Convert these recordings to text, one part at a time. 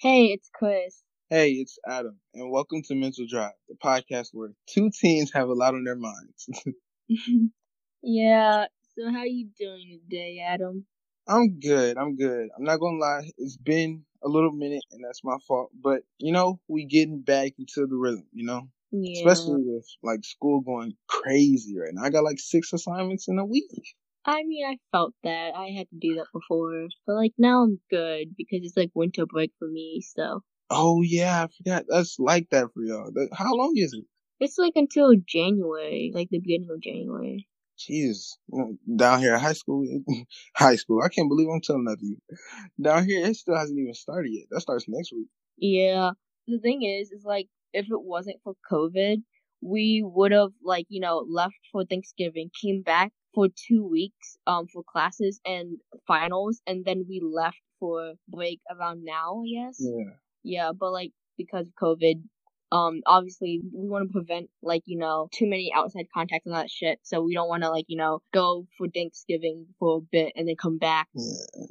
Hey, it's Chris. Hey, it's Adam, and welcome to Mental Drive, the podcast where two teens have a lot on their minds. yeah, so how you doing today, Adam? I'm good. I'm good. I'm not gonna lie. It's been a little minute, and that's my fault. But you know, we getting back into the rhythm. You know, Yeah. especially with like school going crazy right now. I got like six assignments in a week. I mean, I felt that. I had to do that before. But, like, now I'm good because it's, like, winter break for me, so. Oh yeah, I forgot. That's like that for y'all. How long is it? It's, like, until January, like, the beginning of January. Jesus, down here at high school, high school. I can't believe I'm telling that to you. Down here, it still hasn't even started yet. That starts next week. Yeah. The thing is, is, like, if it wasn't for COVID, we would have, like, you know, left for Thanksgiving, came back for two weeks um for classes and finals and then we left for break around now i guess Yeah. yeah but like because of covid um obviously we want to prevent like you know too many outside contacts and that shit so we don't want to like you know go for thanksgiving for a bit and then come back Yeah,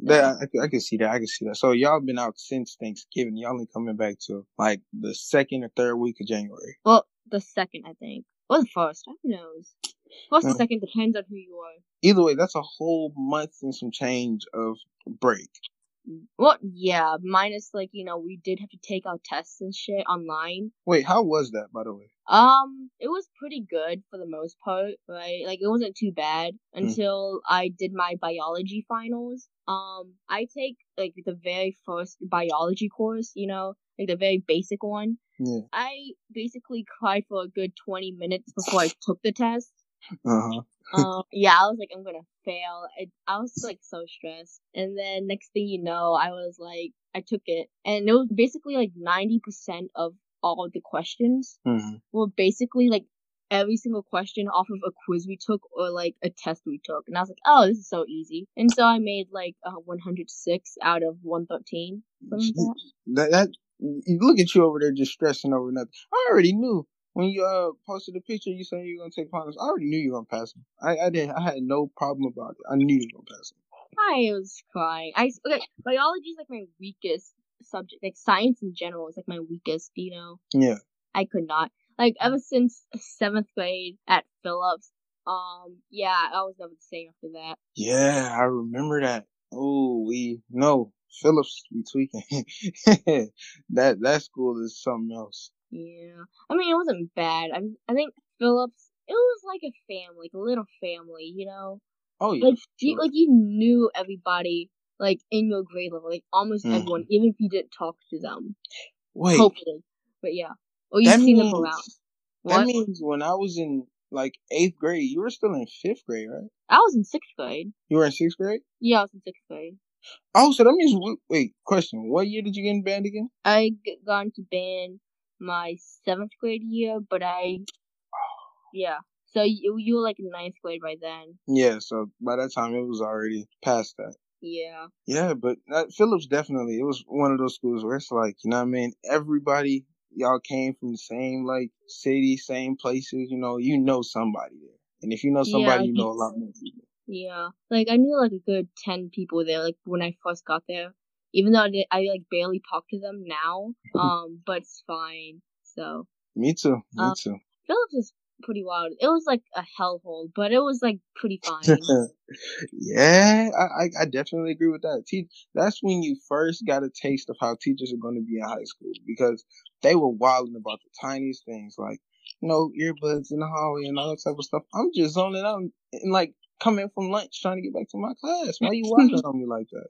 that I, I, I can see that. I can see that. So y'all been out since Thanksgiving. Y'all ain't coming back to like the second or third week of January. well the second i think or the first who knows first or Mm. second depends on who you are Either way, that's a whole month and some change of break. well yeah minus like you know we did have to take our tests and shit online Wait, how was that, by the way? Um, it was pretty good for the most part, right? Like it wasn't too bad Hmm. until I did my biology finals. Um, I take like the very first biology course, you know, like the very basic one. Yeah. I basically cried for a good 20 minutes before I took the test. Uh huh. Um, yeah, I was like, I'm gonna fail. I, I was like so stressed. And then next thing you know, I was like, I took it, and it was basically like 90% of all of the questions hmm were basically like every single question off of a quiz we took or like a test we took. And I was like, oh, this is so easy. And so I made like uh, 106 out of 113. Like that. That that you look at you over there just stressing over nothing. I already knew when you uh posted the picture. You said you were gonna take finals. I already knew you were gonna pass them. I I didn't. I had no problem about it. I knew you were gonna pass them. I was crying. I okay, biology is like my weakest subject. Like science in general is like my weakest. You know, Yeah. I could not. Like ever since seventh grade at Phillips. Um, yeah, I was never the same after that. Yeah, I remember that. Oh, we no Phillips be tweaking. that that school is something else. Yeah, I mean it wasn't bad. I I think Phillips. It was like a family, like a little family. You know, Oh yeah, like you sure. like you knew everybody like in your grade level, like almost Mhm. everyone, even if you didn't talk to them. Wait, Hopefully, but yeah, or that seen them around. that means when I was in like eighth grade, you were still in fifth grade, right? I was in sixth grade. You were in sixth grade. Yeah, I was in sixth grade. Oh, so that means wait. Question: What year did you get in band again? I got into band my seventh grade year, but I, yeah. So you you were like ninth grade by then. Yeah, so by that time it was already past that. Yeah. Yeah, but that, Phillips definitely it was one of those schools where it's like you know what I mean. Everybody y'all came from the same like city, same places. You know, you know somebody there, and if you know somebody, you you know a lot more people. Yeah, like I knew like a good ten people there, like when I first got there. Even though I, did, I like barely talk to them now, um, but it's fine. So Me too. Me Um, too. Phillips is pretty wild. It was like a hellhole, but it was like pretty fine. yeah, I, I I definitely agree with that. Te- that's when you first got a taste of how teachers are going to be in high school because they were wilding about the tiniest things like you know earbuds in the hallway and all that type of stuff. I'm just zoning out and like coming from lunch trying to get back to my class. Why are you watching on me like that?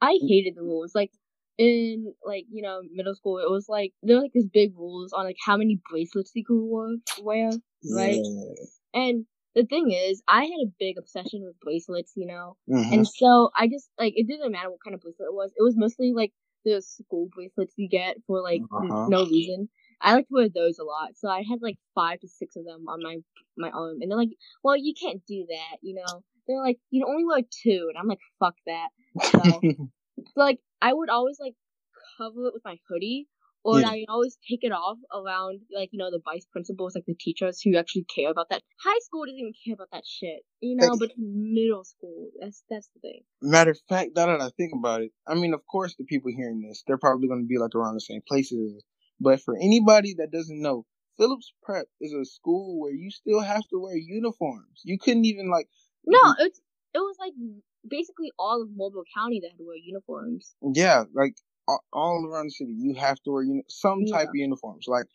I hated the rules. Like in like you know middle school, it was like there were like these big rules on like how many bracelets you could wear, wear, right? Yeah. And the thing is, I had a big obsession with bracelets, you know. Mhm. And so I just like it didn't matter what kind of bracelet it was. It was mostly like the school bracelets you get for like Uh-huh. no reason. I like to wear those a lot. So I had like five to six of them on my my arm, and they're like, "Well, you can't do that," you know. They're like, "You can only wear two, and I'm like, "Fuck that." So, so like I would always like cover it with my hoodie Or yeah. I always take it off around like you know the vice principals, like the teachers who actually care about that. High school doesn't even care about that shit, you know. but middle school, that's that's the thing. Matter of fact, now that I think about it, I mean, of course, the people hearing this, they're probably going to be like around the same places. But for anybody that doesn't know, Phillips Prep is a school where you still have to wear uniforms. You couldn't even like. No, it's it was like basically all of Mobile County that had to wear uniforms. Yeah, like all around the city, you have to wear uni- some type yeah. of uniforms. Like,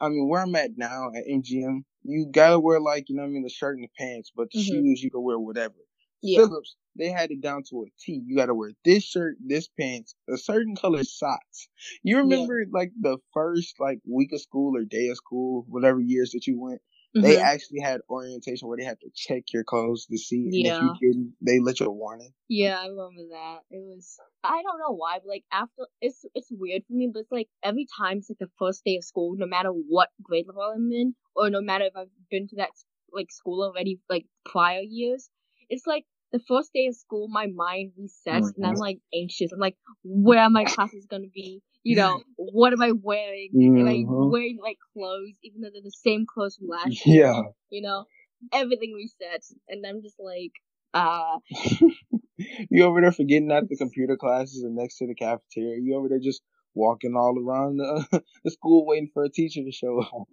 I mean, where I'm at now at MGM, you gotta wear like you know I mean the shirt and the pants, but the mm-hmm. shoes you can wear whatever. Yeah. Phillips, they had it down to a T. You gotta wear this shirt, this pants, a certain color socks. You remember yeah. like the first like week of school or day of school, whatever years that you went, Mm-hmm. They actually had orientation where they had to check your clothes to see, yeah. and if you didn't, they let you a warning. Yeah, I remember that. It was I don't know why, but like after it's it's weird for me, but it's like every time it's like the first day of school, no matter what grade level I'm in, or no matter if I've been to that like school already like prior years, it's like the first day of school, my mind resets mm-hmm. and I'm like anxious. I'm like, where are my classes gonna be? You know, what am I wearing? Mm-hmm. Am I mm-hmm. wearing like clothes, even though they're the same clothes from last year? Yeah. You know, everything resets, and I'm just like, uh. you over there forgetting at the computer classes and next to the cafeteria. You over there just walking all around the, the school waiting for a teacher to show up.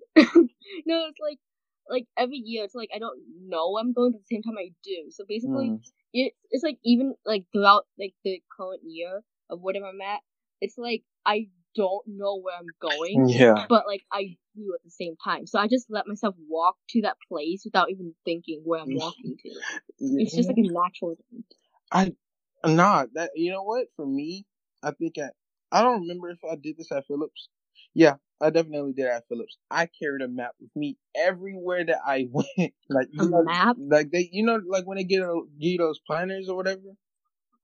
no, it's like like every year it's like I don't know I'm going, but at the same time I do. So basically, mm. it, it's like even like throughout like the current year of whatever I'm at, it's like I don't know where I'm going. Yeah. But like I do at the same time. So I just let myself walk to that place without even thinking where I'm walking to. It's just like a natural thing. I nah that you know what for me I think I I don't remember if I did this at Phillips. Yeah, I definitely did at Phillips. I carried a map with me everywhere that I went. like a know, map, like they, you know, like when they get a, get those planners or whatever.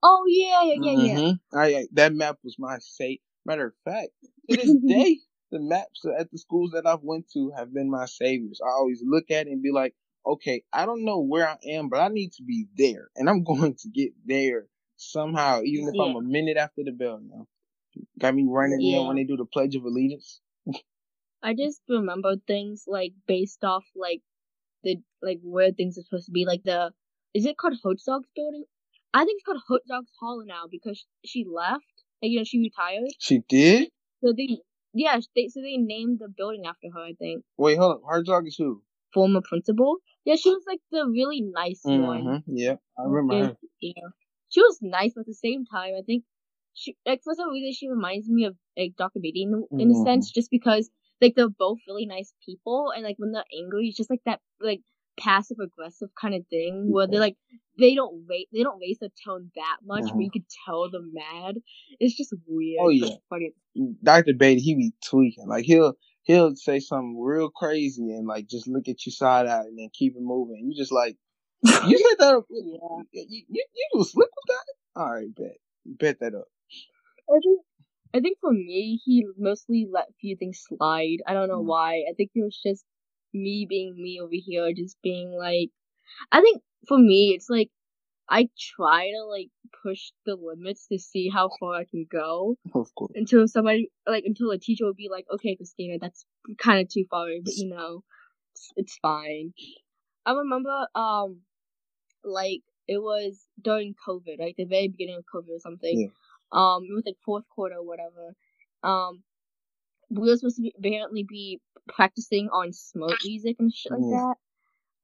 Oh yeah, yeah, yeah, mm-hmm. yeah. I, I, that map was my safe. Matter of fact, to this day, the maps at the schools that I've went to have been my saviors. I always look at it and be like, okay, I don't know where I am, but I need to be there, and I'm going to get there somehow, even if yeah. I'm a minute after the bell. Now, got me running yeah. in when they do the Pledge of Allegiance. I just remember things like based off like the like where things are supposed to be. Like the is it called Herzog's building? I think it's called Herzog's Hall now because she left. Like you know she retired. She did. So they yeah they so they named the building after her. I think. Wait, hold on. Herzog is who? Former principal. Yeah, she was like the really nice mm-hmm. one. Yeah, I remember her. Yeah, she was nice, but at the same time, I think she like for some reason she reminds me of like Dr. Beatty in, in mm-hmm. a sense, just because like they're both really nice people, and like when they're angry, it's just like that like passive aggressive kind of thing where they're like they don't rate they don't raise the tone that much, mm-hmm. but you could tell they're mad. It's just weird. Oh yeah, funny. Dr. Beatty, he be tweaking. Like he'll he'll say something real crazy and like just look at you side eye and then keep it moving. You just like you said that. Yeah. You, you you was slip with that. All right, bet bet that up. I think I think for me, he mostly let few things slide. I don't know mm. why. I think it was just me being me over here, just being like. I think for me, it's like I try to like push the limits to see how far I can go. Of course. Until somebody like until a teacher would be like, "Okay, Christina, that's kind of too far," but you know, it's, it's fine. I remember, um, like it was during COVID, like the very beginning of COVID or something. Yeah. Um, it was like fourth quarter or whatever. Um, we were supposed to be, apparently be practicing on SmartMusic and shit like that.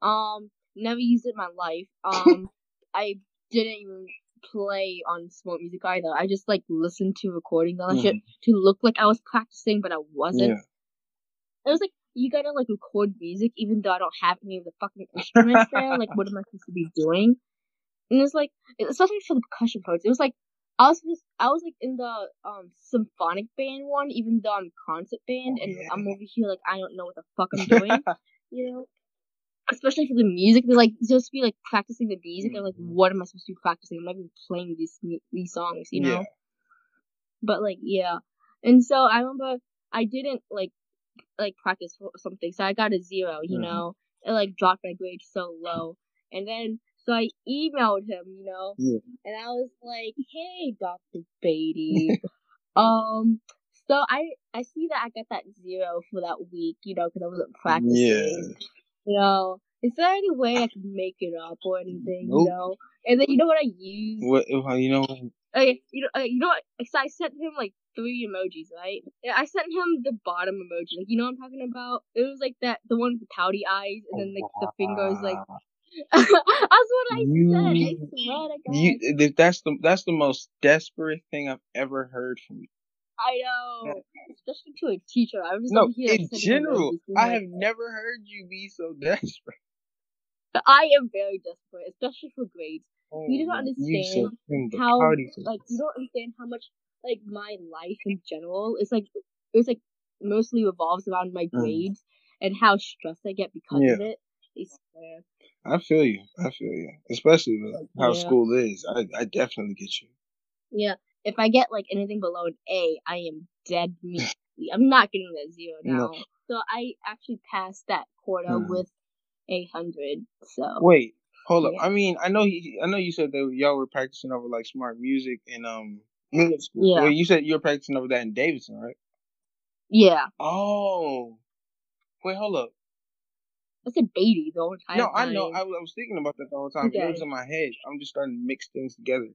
Um, never used it in my life. Um, I didn't even play on SmartMusic either. I just like listened to recordings on mm. shit to look like I was practicing, but I wasn't. Yeah. It was like you gotta like record music even though I don't have any of the fucking instruments there. Like, what am I supposed to be doing? And it's like, especially for the percussion parts, it was like I was just, I was like in the um symphonic band one, even though I'm concert band, and yeah. I'm over here like I don't know what the fuck I'm doing, you know. Especially for the music, they're like supposed to be like practicing the music. I'm like, mm-hmm. what am I supposed to be practicing? I'm not even playing these these songs, you know. Yeah. But like, yeah, and so I remember I didn't like like practice for something, so I got a zero, you mm-hmm. know. It like dropped my grade so low, and then so I emailed him, you know, yeah. and I was like, "Hey, Doctor Beatty, um, So I I see that I got that zero for that week, you know, because I wasn't practicing. Yeah. You know, is there any way I can make it up or anything? Nope. You know, and then you know what I used? What you know? Okay, you know, okay, you know what? So I sent him like three emojis, right? Yeah, I sent him the bottom emoji, like you know what I'm talking about. It was like that, the one with the pouty eyes, and then like the fingers, like. That's what I You- said. I swear to God. You, that's the that's the most desperate thing I've ever heard from you. I know, especially to a teacher. I was No, here in general, I have never heard you be so desperate. I am very desperate, especially for grades. Oh, You don't understand sent him the how like you don't understand how much like my life in general is like it's like mostly revolves around my Mm. grades and how stressed I get because Yeah. of it. I swear. I feel you. I feel you. Especially with how Yeah. school is. I, I definitely get you. Yeah. If I get like anything below an A, I am dead meat. I'm not getting that zero now. No. So I actually passed that quarter Mhm. with a hundred. So Wait, hold up. I mean, I know he, I know you said that y'all were practicing over like SmartMusic and um middle school. Yeah. Wait, you said you were practicing over that in Davidson, right? yeah, Oh. Wait, hold up. I said Beatty the whole time. No, I know. I, was- I was thinking about that the whole time. It was in my head. I'm just starting to mix things together.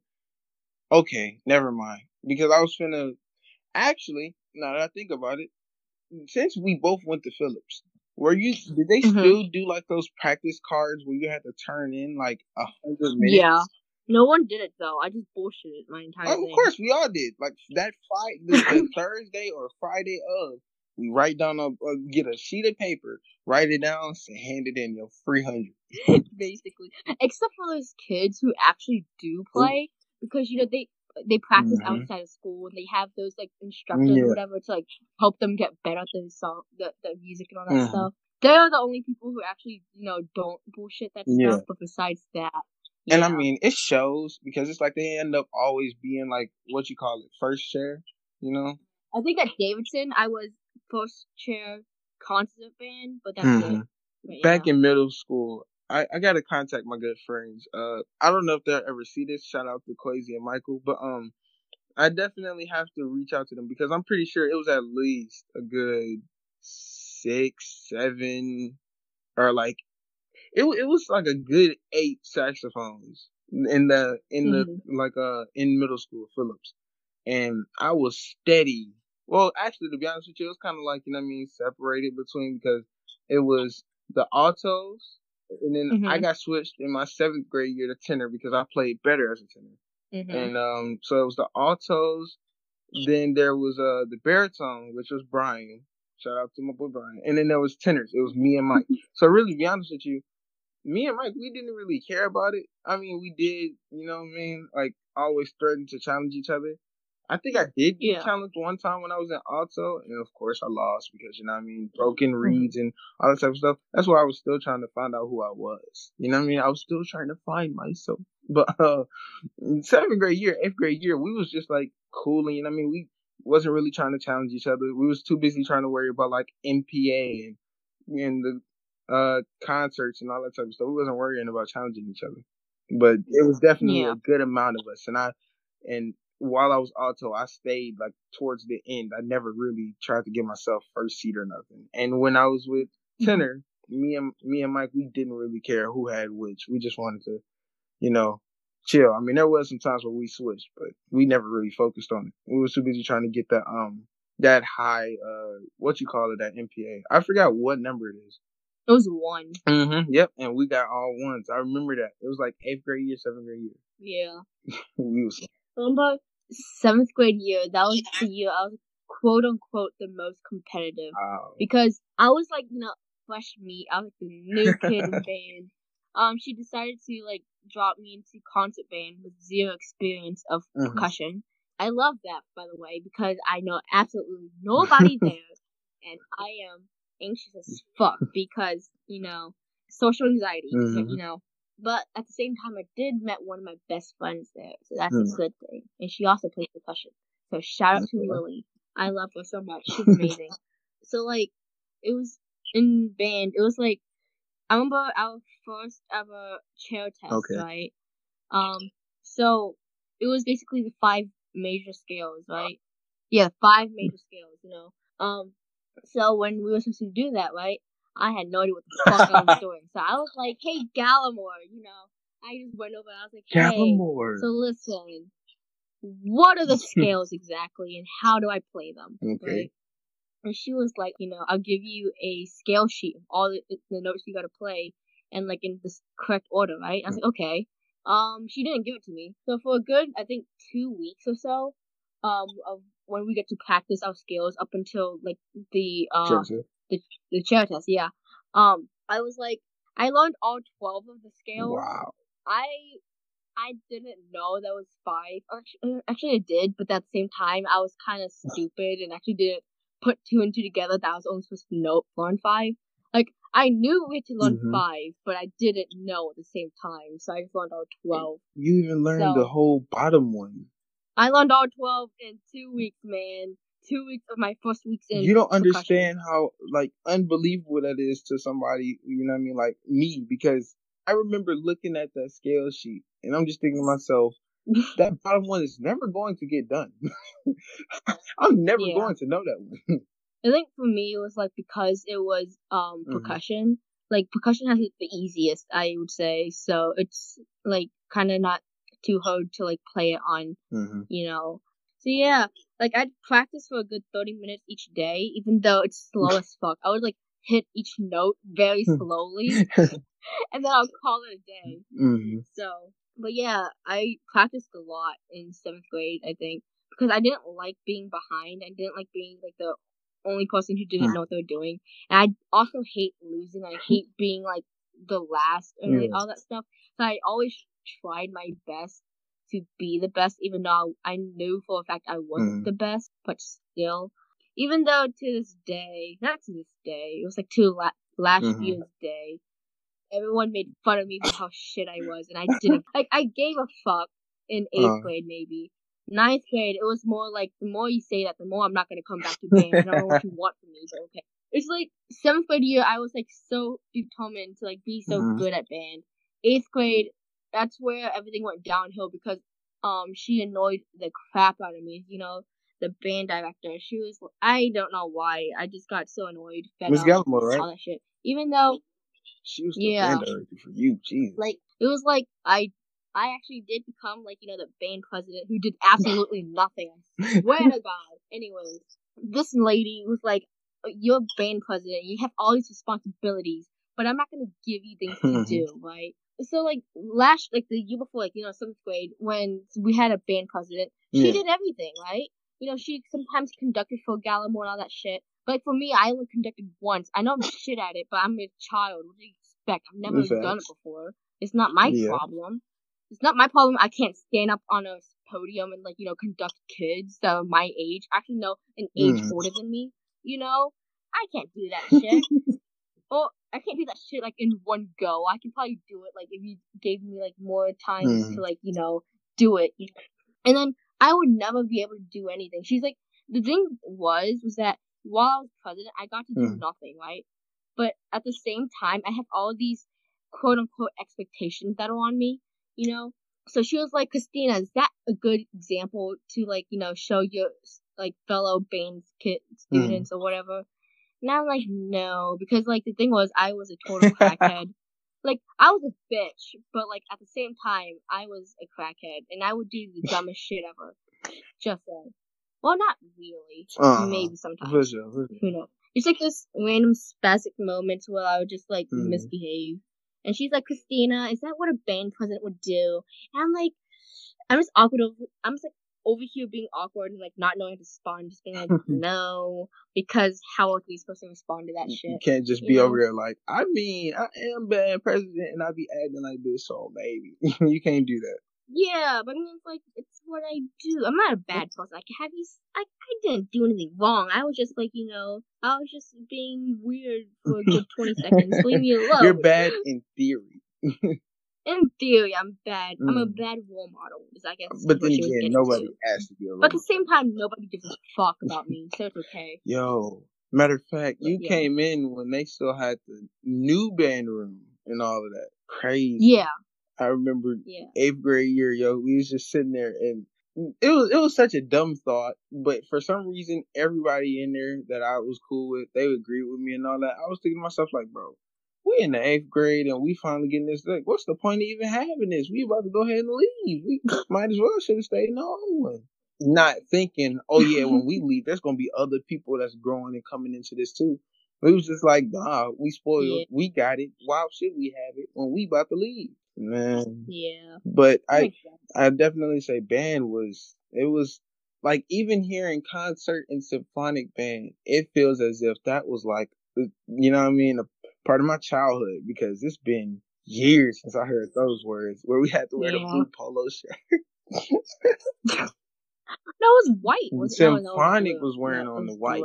Okay, never mind. Because I was finna. Actually, now that I think about it, since we both went to Phillips, were you? Did they Mhm. still do like those practice cards where you had to turn in like a hundred minutes? Yeah. No one did it though. I just bullshitted it my entire thing. of course, we all did. Like that Friday, the, the Thursday or Friday of, we write down a uh, get a sheet of paper, write it down, say, hand it in, your three hundred. basically. Except for those kids who actually do play, because you know they they practice Mhm. outside of school and they have those like instructors Yeah. or whatever to like help them get better at the song, the the music and all that Mhm. stuff. They're the only people who actually you know don't bullshit that Yeah. stuff. But besides that, And I mean, it shows because it's like they end up always being like what you call it, first chair. You know? I think at Davidson I was first chair concert band, but that's Mhm. it. But, Back yeah. in middle school, I, I gotta contact my good friends. Uh, I don't know if they'll ever see this. Shout out to Quasi and Michael, but um, I definitely have to reach out to them because I'm pretty sure it was at least a good six, seven, or like it. It was like a good eight saxophones in the in the like uh in middle school, Phillips, and I was steady. Well, actually, to be honest with you, it was kind of like you know what I mean separated between because it was the altos, and then I Mhm. got switched in my seventh grade year to tenor because I played better as a tenor. Mhm. And um, so it was the altos. Then there was uh the baritone, which was Brian. Shout out to my boy Brian. And then there was tenors. It was me and Mike. so really, to be honest with you, me and Mike, we didn't really care about it. I mean, we did, you know what I mean? Like always threatened to challenge each other. I think I did get Yeah. challenged one time when I was in alto, and of course I lost because you know what I mean, broken reeds and all that type of stuff. That's why I was still trying to find out who I was. You know what I mean? I was still trying to find myself. But uh seventh grade year, eighth grade year, we was just like cooling. You know what I mean? We wasn't really trying to challenge each other. We was too busy trying to worry about like MPA and and the uh concerts and all that type of stuff. We wasn't worrying about challenging each other. But it was definitely Yeah. a good amount of us. And I and while I was alto, I stayed like towards the end. I never really tried to get myself first seat or nothing. And when I was with Mhm. tenor, me and me and Mike, we didn't really care who had which. We just wanted to, you know, chill. I mean, there was some times where we switched, but we never really focused on it. We were too busy trying to get that um that high uh what you call it that MPA. I forgot what number it is. It was one. Mm-hmm. Yep, and we got all ones. I remember that. It was like eighth grade year, seventh grade year. Yeah. We was remember seventh grade year, that was the year I was quote unquote the most competitive. wow. Because I was like, you know, fresh meat. I was like the new kid in band. Um, she decided to like drop me into concert band with zero experience of Mhm. percussion. I love that, by the way, because I know absolutely nobody there, and I am anxious as fuck because you know social anxiety, but, Mhm. you know. But at the same time, I did met one of my best friends there, so that's Mhm. a good thing. And she also plays percussion, so shout out to Okay. Lily. I love her so much. She's amazing. so like, it was in band. It was like I remember our first ever chair test, Okay. right? Um, so it was basically the five major scales, right? Yeah, five major scales. You know. Um. So when we were supposed to do that, right? I had no idea what the fuck I was doing. So I was like, "Hey, Gallimore," you know. I just went over. And I was like, "Hey, Gallimore. so listen, what are the scales exactly, and how do I play them?" Okay. Right? And she was like, you know, I'll give you a scale sheet of all the, the notes you gotta play, and like in the correct order, right? I was like, okay. Um, she didn't give it to me. So for a good, I think two weeks or so, um, of when we get to practice our scales up until like the uh. The the chair test, yeah. Um, I was like, I learned all twelve of the scales. Wow. I I didn't know that was five. Actually, actually, I did, but at the same time, I was kind of stupid and actually didn't put two and two together. That I was only supposed to know learn five. Like I knew we had to learn Mhm. five, but I didn't know at the same time, so I just learned all twelve. You even learned So- the whole bottom one. I learned all twelve in two weeks, man. Two weeks of my first weeks in. You don't understand how like unbelievable that is to somebody, you know what I mean, like me, because I remember looking at that scale sheet and I'm just thinking to myself, that bottom one is never going to get done. I'm never Yeah. going to know that one. I think for me it was like because it was um Mhm. percussion. Like percussion has it the easiest, I would say. So it's like kind of not too hard to like play it on, hmm you know. So yeah, like I'd practice for a good thirty minutes each day, even though it's slow as fuck. I would like hit each note very Hmm. slowly, and then I'll call it a day. hmm So, but yeah, I practiced a lot in seventh grade, I think, because I didn't like being behind. I didn't like being like the only person who didn't Hmm. know what they were doing. And I also hate losing. I hate being like the last and like, Yeah. all that stuff. So I always tried my best to be the best, even though I knew for a fact I wasn't Mhm. the best. But still, even though to this day, not to this day, it was like to la- last Mhm. year's day, everyone made fun of me for how shit I was, and I didn't. Like I gave a fuck in eighth Uh. grade, maybe. Ninth grade, it was more like the more you say that, the more I'm not gonna come back to band. I don't know what you want from me, but okay. It's like seventh grade year, I was like so determined to like be so Mhm. good at band. Eighth grade, that's where everything went downhill because um she annoyed the crap out of me. You know, the band director. She was I don't know why. I just got so annoyed. Miss Gallimore, right? all that shit. Even though She was the Yeah. band director for you, Jesus. like it was like I I actually did become like you know the band president who did absolutely nothing. I swear to God. Anyways, this lady was like, "You're band president. You have all these responsibilities, but I'm not gonna give you things to do, right?" So like last like the year before, like you know seventh grade, when we had a band president, she Yeah. did everything, right? You know, she sometimes conducted for Gallimore and all that shit. But like, for me, I only conducted once. I know I'm shit at it, but I'm a child. What do you expect? I've never done it before. It's not my Yeah. problem. It's not my problem. I can't stand up on a podium and like you know conduct kids that are my age. Actually, no, an age Mhm. older than me. You know, I can't do that shit. or I can't do that shit like in one go. I can probably do it like if you gave me like more time Mhm. to like you know do it. And then I would never be able to do anything. She's like the thing was was that while I was president, I got to do Mhm. nothing, right? But at the same time, I have all these quote unquote expectations that are on me, you know. So she was like, Christina, is that a good example to like you know show your like fellow Baines kid students or whatever? And I'm like, no, because like the thing was, I was a total crackhead. like I was a bitch, but like at the same time, I was a crackhead, and I would do the dumbest shit ever. Just then. Well, not really. Uh-huh. Maybe sometimes. For sure. Who knows? It's like this random spastic moments where I would just like Mhm. misbehave. And she's like, Christina, is that what a band president would do? And I'm like, I'm just awkward. Over, I'm just like over here being awkward and like not knowing how to respond, just being like, no, because how are we supposed to respond to that shit? You can't just you be know? over there like, I mean, I am bad president and I be acting like this, so maybe. you can't do that. Yeah, but I mean, it's like it's what I do. I'm not a bad person. Like, have you? I I didn't do anything wrong. I was just like, you know, I was just being weird for a good twenty seconds. Leave me alone. You're bad in theory. In theory, I'm bad. I'm a Mm. bad role model. Is I guess. But then again, nobody to. asked to be a role. But at the same time, nobody gives a fuck about me, so it's okay. Yo, matter of fact, you yeah. came in when they still had the new band room and all of that. Crazy. Yeah, I remember yeah. eighth grade year, yo, we was just sitting there and it was it was such a dumb thought, but for some reason, everybody in there that I was cool with, they agreed with me and all that. I was thinking to myself like, bro, we in the eighth grade and we finally getting this. Like, what's the point of even having this? We about to go ahead and leave. We might as well should have stayed on. Not thinking, oh yeah, when we leave, there's gonna be other people that's growing and coming into this too. It was just like, nah, we spoiled. Yeah. We got it. Why should we have it when we about to leave? Man. Yeah. But I I definitely say band was it was like even hearing concert and symphonic band, it feels as if that was like you know what I mean, a part of my childhood because it's been years since I heard those words where we had to wear yeah. the blue polo shirt. no, it was white. Was Symphonic no, was wearing on the white.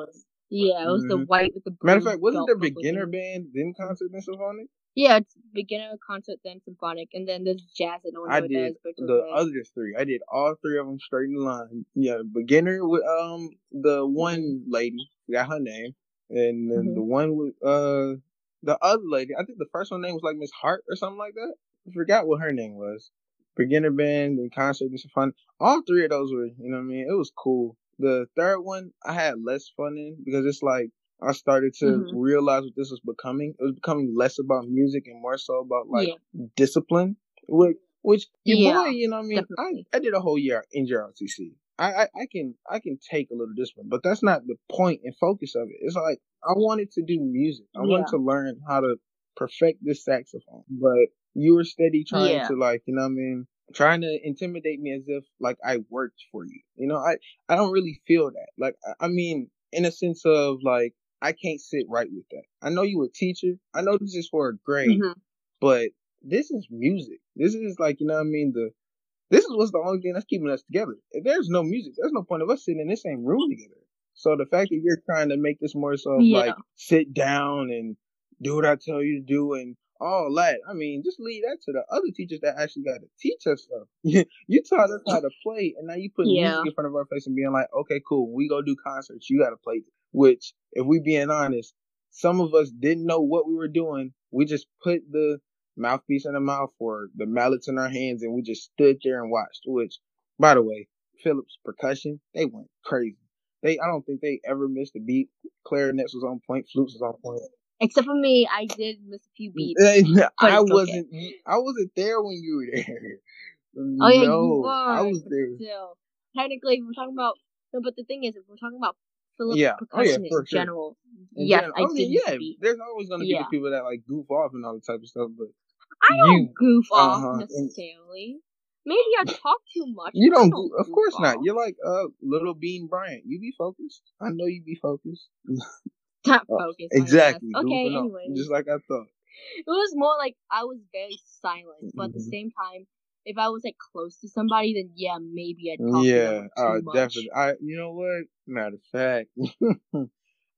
Yeah, it was mm-hmm. the white with the Matter of fact, wasn't there beginner band then concert then symphonic? Yeah, it's beginner, concert, then symphonic, and then there's jazz that no one I did does. the other three. I did all three of them straight in line. Yeah, beginner with um the one lady, got her name, and then mm-hmm. the one with uh the other lady. I think the first one name was like Miss Hart or something like that. I forgot what her name was. Beginner band and concert and symphonic. All three of those were, you know what I mean. It was cool. The third one I had less fun in because it's like I started to mm-hmm. realize what this was becoming. It was becoming less about music and more so about like yeah. discipline. Which, which your yeah, boy, you know, what I mean, I, I did a whole year in JROTC. I, I, I can I can take a little discipline, but that's not the point and focus of it. It's like I wanted to do music. I yeah. wanted to learn how to perfect this saxophone, but you were steady trying yeah. to like, you know, what I mean, trying to intimidate me as if like I worked for you. You know, I I don't really feel that. Like, I mean, in a sense of like I can't sit right with that. I know you a teacher. I know this is for a grade, mm-hmm. but this is music. This is like, you know what I mean? The this is what's the only thing that's keeping us together. If there's no music, there's no point of us sitting in the same room together. So the fact that you're trying to make this more so yeah. like sit down and do what I tell you to do and all that, I mean, just leave that to the other teachers that actually got to teach us stuff. you taught us how to play, and now you put yeah. music in front of our face and being like, okay, cool, we go do concerts, you got to play. Which if we being honest, some of us didn't know what we were doing. We just put the mouthpiece in the mouth or the mallets in our hands and we just stood there and watched. Which, by the way, Phillips percussion, they went crazy. They I don't think they ever missed a beat. Clarinets was on point, flutes was on point. Except for me, I did miss a few beats. I wasn't okay. I wasn't there when you were there. Oh yeah, no, you were. I was there. Still, technically, we're talking about no, but the thing is, if we're talking about Yeah. oh, yeah, in sure. general. In yes, general. I, I mean, yeah. There's always going to be yeah. the people that like goof off and all that type of stuff, but I don't you, goof off uh-huh. necessarily. Maybe I talk too much. You don't, don't of course off. not. You're like uh little Bean Bryant. You be focused. I know you be focused. Not uh, focused. exactly. Okay. Anyway, just like I thought. It was more like I was very silent, but mm-hmm. at the mm-hmm. same time, if I was like close to somebody, then yeah, maybe I'd talk yeah, uh, definitely. I, you know what? Matter of fact,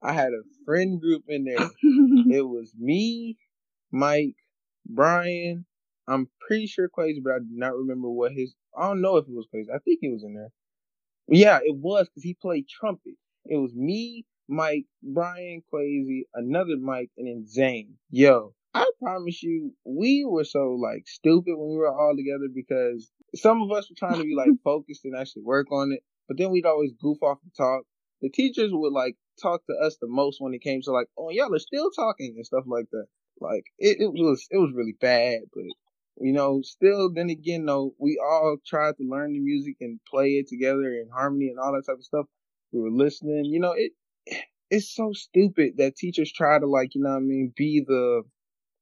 I had a friend group in there. it was me, Mike, Brian. I'm pretty sure Quazy, but I do not remember what his. I don't know if it was Quazy. I think he was in there. Yeah, it was because he played trumpet. It was me, Mike, Brian, Quazy, another Mike, and then Zane. Yo, I promise you, we were so like stupid when we were all together because some of us were trying to be like focused and actually work on it, but then we'd always goof off and talk. The teachers would like talk to us the most when it came to like, oh y'all are still talking and stuff like that. Like it, it was it was really bad, but you know, still then again though, we all tried to learn the music and play it together in harmony and all that type of stuff. We were listening, you know, it it's so stupid that teachers try to like, you know what I mean, be the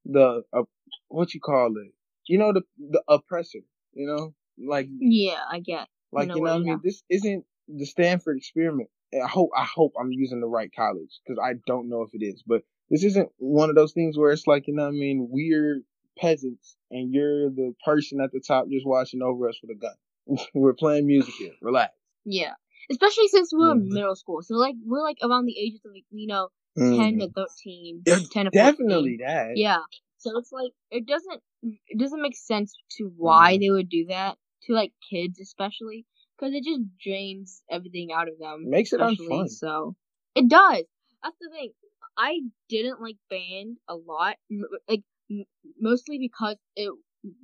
the uh, what you call it? You know the the oppressor. You know, like yeah, I get. Like you know, what I mean, this isn't the Stanford experiment. I hope I hope I'm using the right college because I don't know if it is, but this isn't one of those things where it's like you know what I mean we're peasants and you're the person at the top just watching over us with a gun. we're playing music here. Relax. Yeah, especially since we're mm-hmm. in middle school, so like we're like around the ages of you know mm. 10 to 13 10 to 14. definitely that yeah so it's like it doesn't it doesn't make sense to why mm. they would do that to like kids especially because it just drains everything out of them makes it unfun so it does that's the thing i didn't like band a lot like mostly because it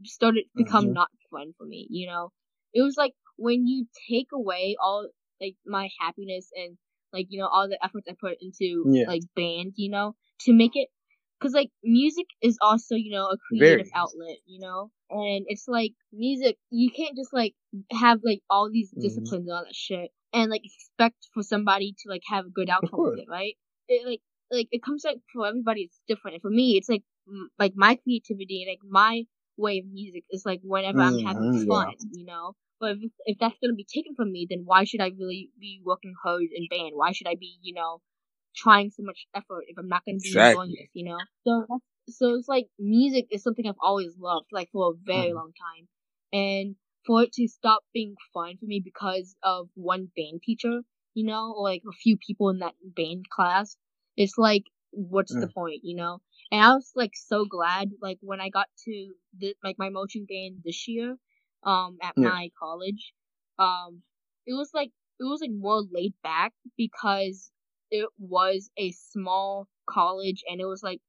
started to become mm-hmm. not fun for me you know it was like when you take away all like my happiness and like you know all the efforts I put into Yeah. like band, you know, to make it because like music is also you know a creative Very. outlet, you know, and it's like music you can't just like have like all these Mhm. disciplines and all that shit and like expect for somebody to like have a good outcome with it, right? It like like it comes like for everybody it's different. And for me, it's like m- like my creativity and like my way of music is like whenever I'm having Mhm, yeah. fun, you know. But if, if that's gonna be taken from me, then why should I really be working hard in band? Why should I be, you know, trying so much effort if I'm not gonna be enjoying Exactly. this, you know? So so it's like music is something I've always loved, like for a very Mhm. long time, and for it to stop being fun for me because of one band teacher, you know, or like a few people in that band class, it's like what's the Mm. point, you know? And I was like so glad, like when I got to the like my marching band this year, um, at Yeah. my college, um, it was like it was like more laid back because it was a small college and it was like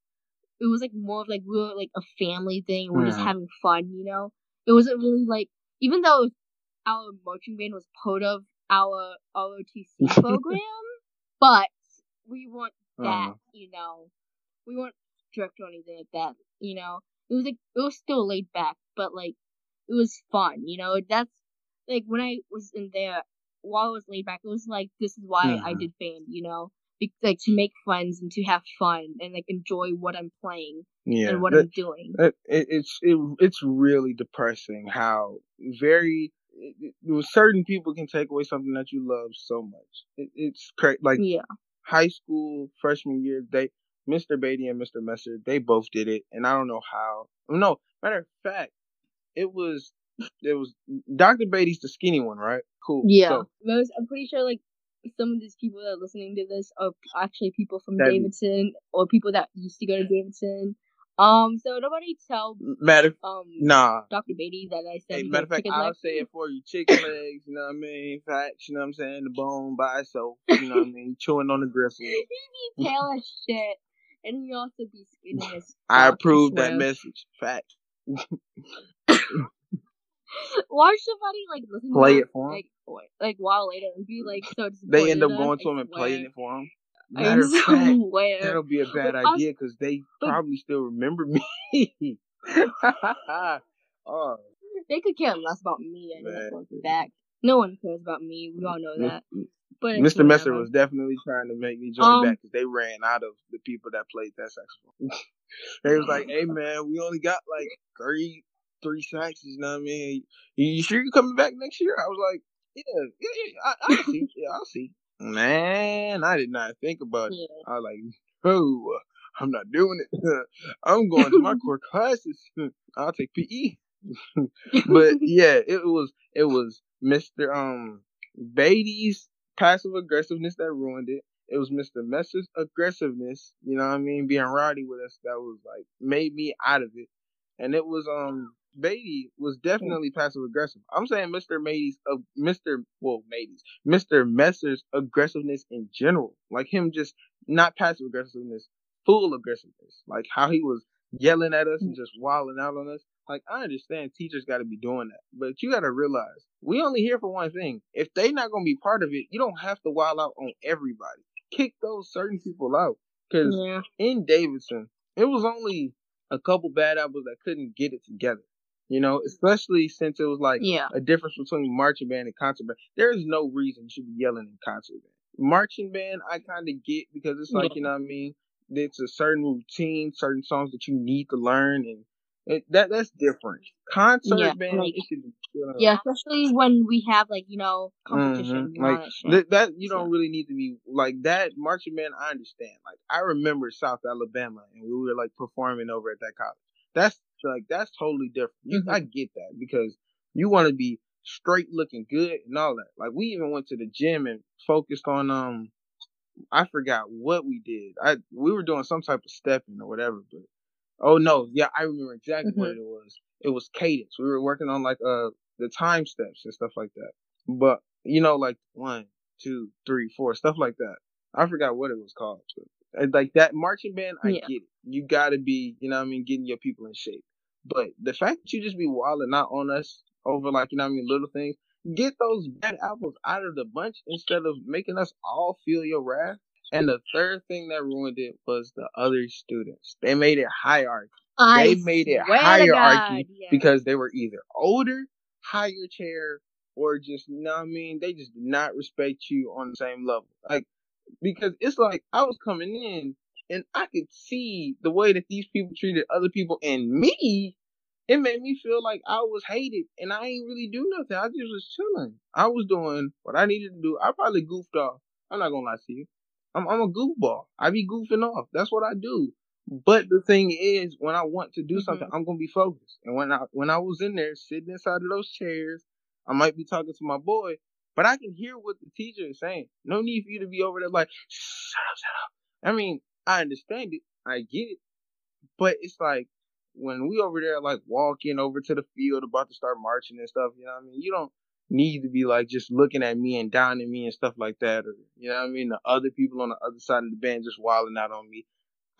it was like more of like we were like a family thing. We are just Mhm. having fun, you know. It wasn't really like even though our marching band was part of our ROTC program, but we weren't that, Uh-huh. you know. We weren't strict or anything like that, you know. It was like it was still laid back, but like it was fun, you know. That's like when I was in there while I was laid back, it was like this is why I Mhm. did band, you know. Be- like to make friends and to have fun and like enjoy what I'm playing Yeah. and what That- I'm doing. it, it, it's it, it's really depressing how very it, it, certain people can take away something that you love so much. It, it's crazy. Like yeah. high school freshman year, they Mr. Beatty and Mr. Messer, they both did it, and I don't know how. No, matter of fact, it was it was Dr. Beatty's the skinny one, right? Cool. Yeah. So, Most, I'm pretty sure like some of these people that are listening to this are actually people from That- Davidson or people that used to go to Davidson. Um, so nobody tell matter um nah. Dr. Beatty that I said Hey, he matter of fact, I'll legs. say it for you. Chicken legs, you know what I mean? Facts, you know what I'm saying? The bone by itself, you know what I mean? Chewing on the gristle. He be pale as shit, and he also be skinny as I fuck, approve that message. Fact. Should somebody like listen Play to it for like or, like while later and be like so They end up going to him and playing it for him. Matter of fact, swear. that'll be a bad Like, idea because they but- probably still remember me. oh, They could care less about me and fact. No one cares about me. We all know that. But Mr. Messer was definitely trying to make me join Um, back because they ran out of the people that played that saxophone. they was like, "Hey man, we only got like three three saxes. You know what I mean? You, sure you're coming back next year?" I was like, "Yeah, yeah, yeah I, I'll see. Yeah, I'll see." Man, I did not think about it. Yeah. I was like, "No, I'm not doing it. I'm going to my core classes. I'll take PE." but yeah, it was it was Mr. Um Beatty's passive aggressiveness that ruined it. It was Mr. Messer's aggressiveness, you know what I mean, being rowdy with us that was like made me out of it. And it was um Beatty was definitely passive aggressive. I'm saying Mr. Beatty's uh, Mr. well Beatty's Mr. Messer's aggressiveness in general, like him just not passive aggressiveness, full aggressiveness, like how he was yelling at us and just wilding out on us. Like I understand teachers got to be doing that, but you got to realize we only here for one thing. If they not gonna be part of it, you don't have to wild out on everybody. Kick those certain people out because Yeah. in Davidson, it was only a couple bad apples that couldn't get it together. You know, especially since it was like Yeah. a difference between marching band and concert band. There is no reason you should be yelling in concert band. Marching band, I kind of get because it's like you know what I mean. It's a certain routine, certain songs that you need to learn, and it, that that's different. Concert Yeah, band, like- it should be, Yeah, especially when we have like, you know, competition Mhm, all like, that. Th- that you So- don't really need to be like that marching band. I understand. Like I remember South Alabama, and we were like performing over at that college. That's like that's totally different. You, Mhm. I get that because you want to be straight looking good and all that. Like we even went to the gym and focused on um, I forgot what we did. I we were doing some type of stepping or whatever, but oh no, yeah, I remember exactly what Mm-hmm. it was. It was cadence. We were working on like uh the time steps and stuff like that. But you know, like one, two, three, four, stuff like that. I forgot what it was called. But like that marching band, I Yeah. get it. You gotta be, you know what I mean, getting your people in shape. But the fact that you just be wilding out on us over like, you know what I mean, little things, get those bad apples out of the bunch instead of making us all feel your wrath. And the third thing that ruined it was the other students. They made it hierarchy. I they made it hierarchy yeah. because they were either older, higher chair, or just you know what I mean, they just did not respect you on the same level. Like because it's like I was coming in and I could see the way that these people treated other people and me. It made me feel like I was hated and I ain't really do nothing. I just was chilling. I was doing what I needed to do. I probably goofed off. I'm not gonna lie to you. I'm, I'm a goofball. I be goofing off. That's what I do. But the thing is, when I want to do mm-hmm. something, I'm gonna be focused. And when I when I was in there sitting inside of those chairs, I might be talking to my boy, but I can hear what the teacher is saying. No need for you to be over there like, shut up, shut up. I mean, I understand it, I get it, but it's like when we over there like walking over to the field about to start marching and stuff. You know what I mean? You don't need to be like just looking at me and downing me and stuff like that, or you know what I mean? The other people on the other side of the band just wilding out on me.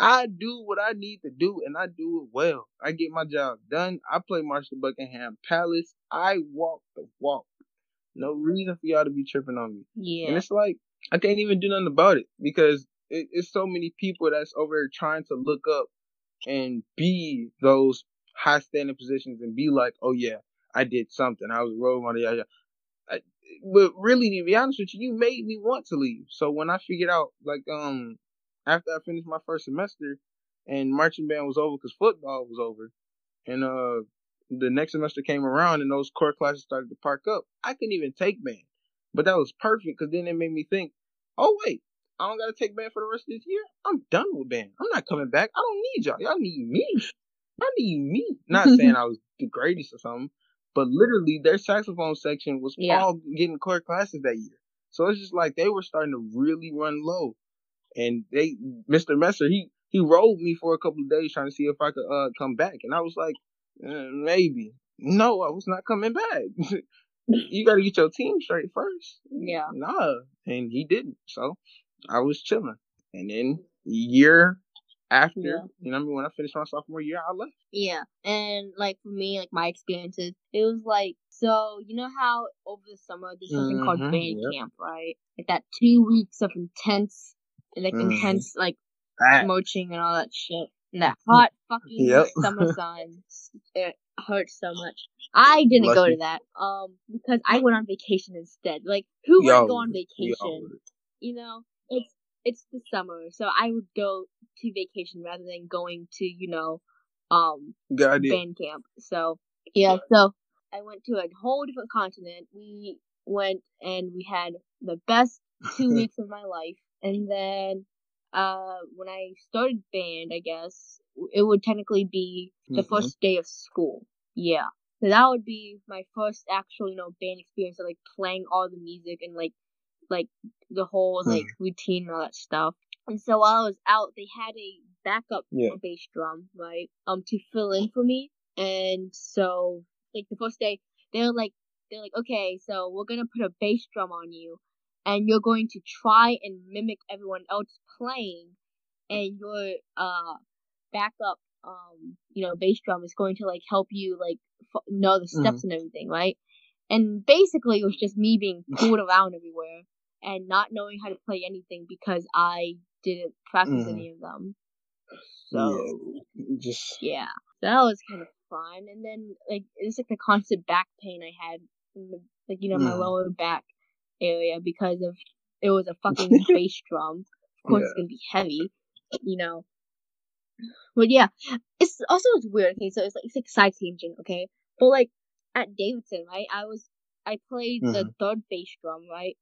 I do what I need to do and I do it well. I get my job done. I play March to Buckingham Palace. I walk the walk. No reason for y'all to be tripping on me. Yeah. And it's like I can't even do nothing about it because it, it's so many people that's over there trying to look up and be those high standing positions and be like, oh yeah, I did something. I was a role model. Yeah, yeah. I, but really, to be honest with you, you made me want to leave. So when I figured out, like, um, after I finished my first semester and marching band was over because football was over, and uh, the next semester came around and those core classes started to park up, I couldn't even take band. But that was perfect because then it made me think, oh wait, I don't gotta take band for the rest of this year. I'm done with band. I'm not coming back. I don't need y'all. Y'all need me. I need me. Not saying I was the greatest or something, but literally their saxophone section was Yeah. all getting core classes that year. So it's just like they were starting to really run low. And they Mr. Messer, he he rolled me for a couple of days trying to see if I could uh come back. And I was like, uh, maybe. No, I was not coming back. you gotta get your team straight first. Yeah. Nah. And he didn't. So I was chilling. And then year after, Yeah. you know I mean, when I finished my sophomore year, I left. Yeah, and like for me, like my experiences, it was like so. You know how over the summer there's something called Mhm, band yep. camp, right? Like that two weeks of intense, like Mhm. intense, like That- moaching and all that shit. And that hot fucking Yep. summer sun, it hurts so much. I didn't go to that, um, because I went on vacation instead. Like, who would go on would. We all vacation? you know, it's it's the summer, so I would go to vacation rather than going to, you know, um, band camp. So yeah, so I went to a whole different continent. We went and we had the best two weeks of my life, and then uh, when I started band, I guess it would technically be the Mhm. first day of school. Yeah. So that would be my first actual, you know, band experience of like playing all the music and like like the whole like routine and all that stuff. And so while I was out, they had a backup Yeah. bass drum, right? Um, to fill in for me. And so like the first day, they're like they're like, okay, so we're gonna put a bass drum on you, and you're going to try and mimic everyone else playing, and your uh backup um you know bass drum is going to like help you like f- know the steps and everything, right? And basically, it was just me being pulled around everywhere and not knowing how to play anything because I didn't practice Mhm. any of them. So yeah, just yeah, that was kind of fun. And then like it's like the constant back pain I had, in the, like you know my Mhm. lower back area because of it was a fucking bass drum. Of course, it's gonna be heavy, you know. But yeah, it's also it's weird. Okay, so it's like it's like side tangent. Okay, but like at Davidson, right? I was I played the Mhm. third bass drum, right?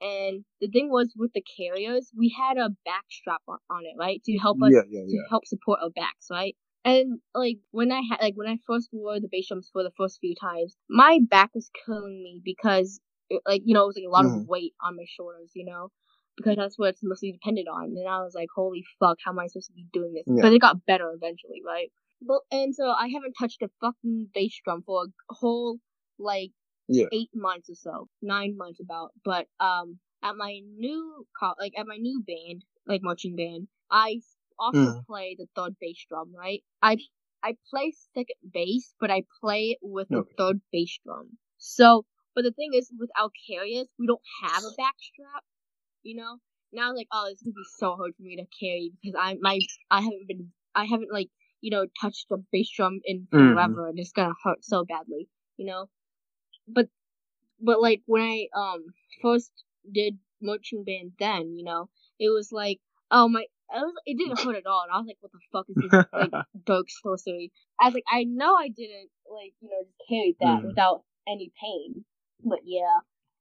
And the thing was with the carriers, we had a back strap on, on it, right, to help us yeah, yeah, to help support our backs, right? And like when I had like when I first wore the bass drums for the first few times, my back was killing me because it, like you know it was like a lot Mhm. of weight on my shoulders, you know, because that's what it's mostly dependent on. And I was like, holy fuck, how am I supposed to be doing this? Yeah. But it got better eventually, right? But and so I haven't touched a fucking bass drum for a whole like Yeah. eight months or so, nine months about. But um, at my new co- like at my new band, like marching band, I also Mm. play the third bass drum. Right, I I play second bass, but I play it with the third bass drum. So But the thing is, with Alcarius, we don't have a backstrap. You know, now like, oh, this is gonna be so hard for me to carry because I my I haven't been I haven't like you know touched a bass drum in Mhm. forever, and it's gonna hurt so badly. You know, but but like when I um first did marching band, then you know it was like oh my. I was, it didn't hurt at all, and I was like, "What the fuck is this like dark sorcery?" I was like, "I know I didn't like you know just carry that Mhm. without any pain." But yeah.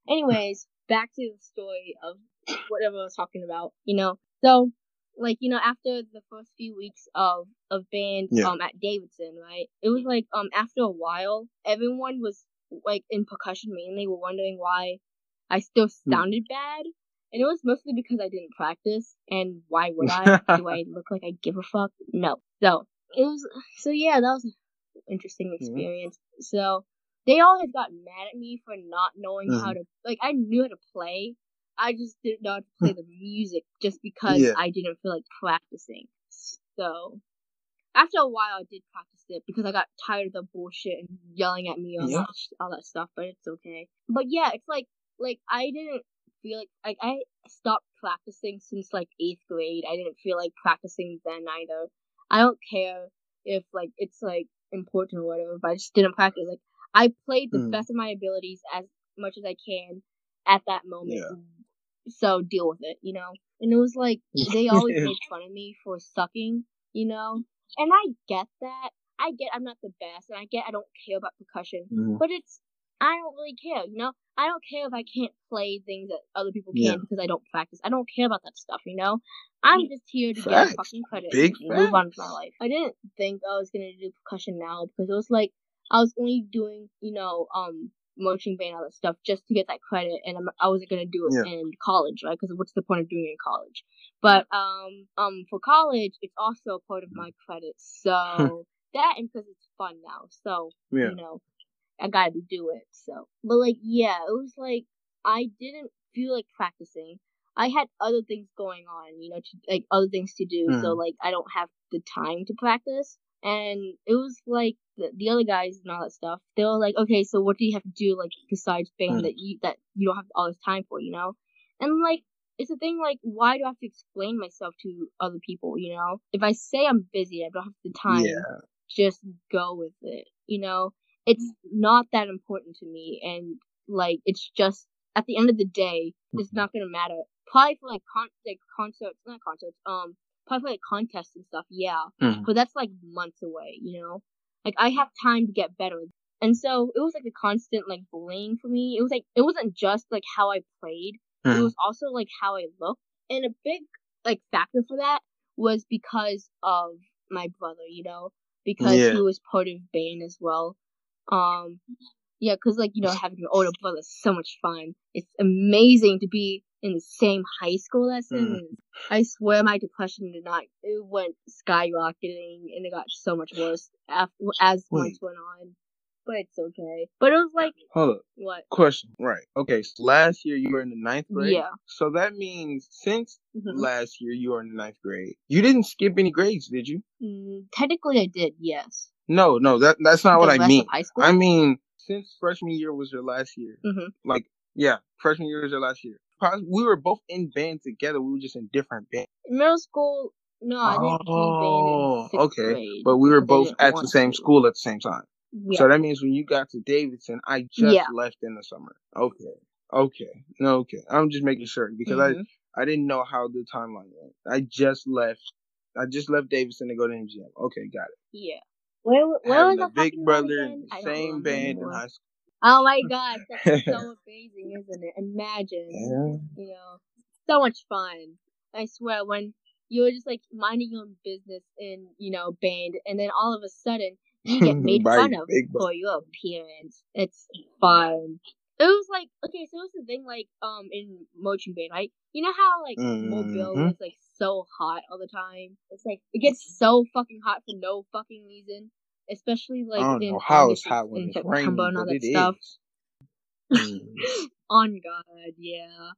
Anyways, back to the story of whatever I was talking about. You know, so like you know after the first few weeks of of band Yeah. um at Davidson, right? It was like um after a while, everyone was like in percussion mainly were wondering why I still Hmm. sounded bad. And it was mostly because I didn't practice. And why would I? Do I look like I give a fuck? No. So it was. So yeah, that was an interesting Mhm. experience. So they always got mad at me for not knowing how Mhm. to. Like I knew how to play. I just didn't know how to play the music just because Yeah. I didn't feel like practicing. So after a while, I did practice it because I got tired of the bullshit and yelling at me on Yeah. that, all that stuff. But it's okay. But yeah, it's like like I didn't feel like like I stopped practicing since like eighth grade. I didn't feel like practicing then either. I don't care if like it's like important or whatever, but I just didn't practice. Like I played the Mm. best of my abilities as much as I can at that moment. Yeah. So deal with it, you know. And it was like they always made fun of me for sucking, you know. And I get that. I get I'm not the best, and I get I don't care about percussion, Mhm. but it's I don't really care, you know. I don't care if I can't play things that other people can Yeah. because I don't practice. I don't care about that stuff, you know. I'm just here to Facts. get fucking credit Big and move on with my life. I didn't think I was gonna do percussion now because it was like I was only doing, you know, um, marching band all that stuff just to get that credit, and I'm, I wasn't gonna do it Yeah. in college, right? Because what's the point of doing it in college? But um, um, for college, it's also a part of my credit. So that and because it's fun now, so Yeah. you know, I gotta do it. So, but like, yeah, it was like I didn't feel like practicing. I had other things going on, you know, to, like other things to do. So Mhm. like, I don't have the time to practice. And it was like the, the other guys and all that stuff. They were like, okay, so what do you have to do like besides band Mm. that you that you don't have all this time for, you know? And like, it's a thing like, why do I have to explain myself to other people? You know, if I say I'm busy, I don't have the time Yeah. just go with it. You know, it's not that important to me, and like it's just at the end of the day, it's Mhm. not gonna matter. Probably for like con like concerts, not concerts, um, probably like contests and stuff, yeah. Mhm. But that's like months away, you know. Like I have time to get better, and so it was like a constant like bullying for me. It was like it wasn't just like how I played; it Mhm. was also like how I looked, and a big like factor for that was because of my brother, you know, because Yeah. he was part of band as well. Um, yeah, cause like you know having an older brother is so much fun. It's amazing to be in the same high school as him. Mm. I swear my depression did not. It went skyrocketing, and it got so much worse after as Wait. months went on. But it's okay. But it was like Hold up. what? Question. Right. Okay. So last year you were in the ninth grade. Yeah. So that means since Mhm. last year you were in the ninth grade, you didn't skip any grades, did you? Mm, technically, I did. Yes. No, no. That that's not what I mean. High school. I mean, since freshman year was your last year, Mhm. like yeah, freshman year was your last year. Pos- We were both in band together. We were just in different bands. Middle school, no, I didn't do Oh, band in sixth okay. grade. But we were both at the same to. school at the same time. Yeah. So that means when you got to Davidson, I just Yeah. left in the summer. Okay. Okay. No, okay. I'm just making sure because Mhm. I I didn't know how the timeline went. I just left. I just left Davidson to go to MGM. Okay, got it. Yeah. Where, where was a I big brother in the I same remember band in high school. Oh my god, that's so amazing, isn't it? Imagine, Yeah. you know, so much fun. I swear, when you were just like minding your own business in, you know, band, and then all of a sudden you get made fun of for your appearance. It's fun. It was like okay, so it was the thing like um in marching band, right? You know how like Mobile Mhm. is like so hot all the time. It's like it gets so fucking hot for no fucking reason, especially like I know how it's hot when and it's raining, and all that stuff. Mm. On God, yeah.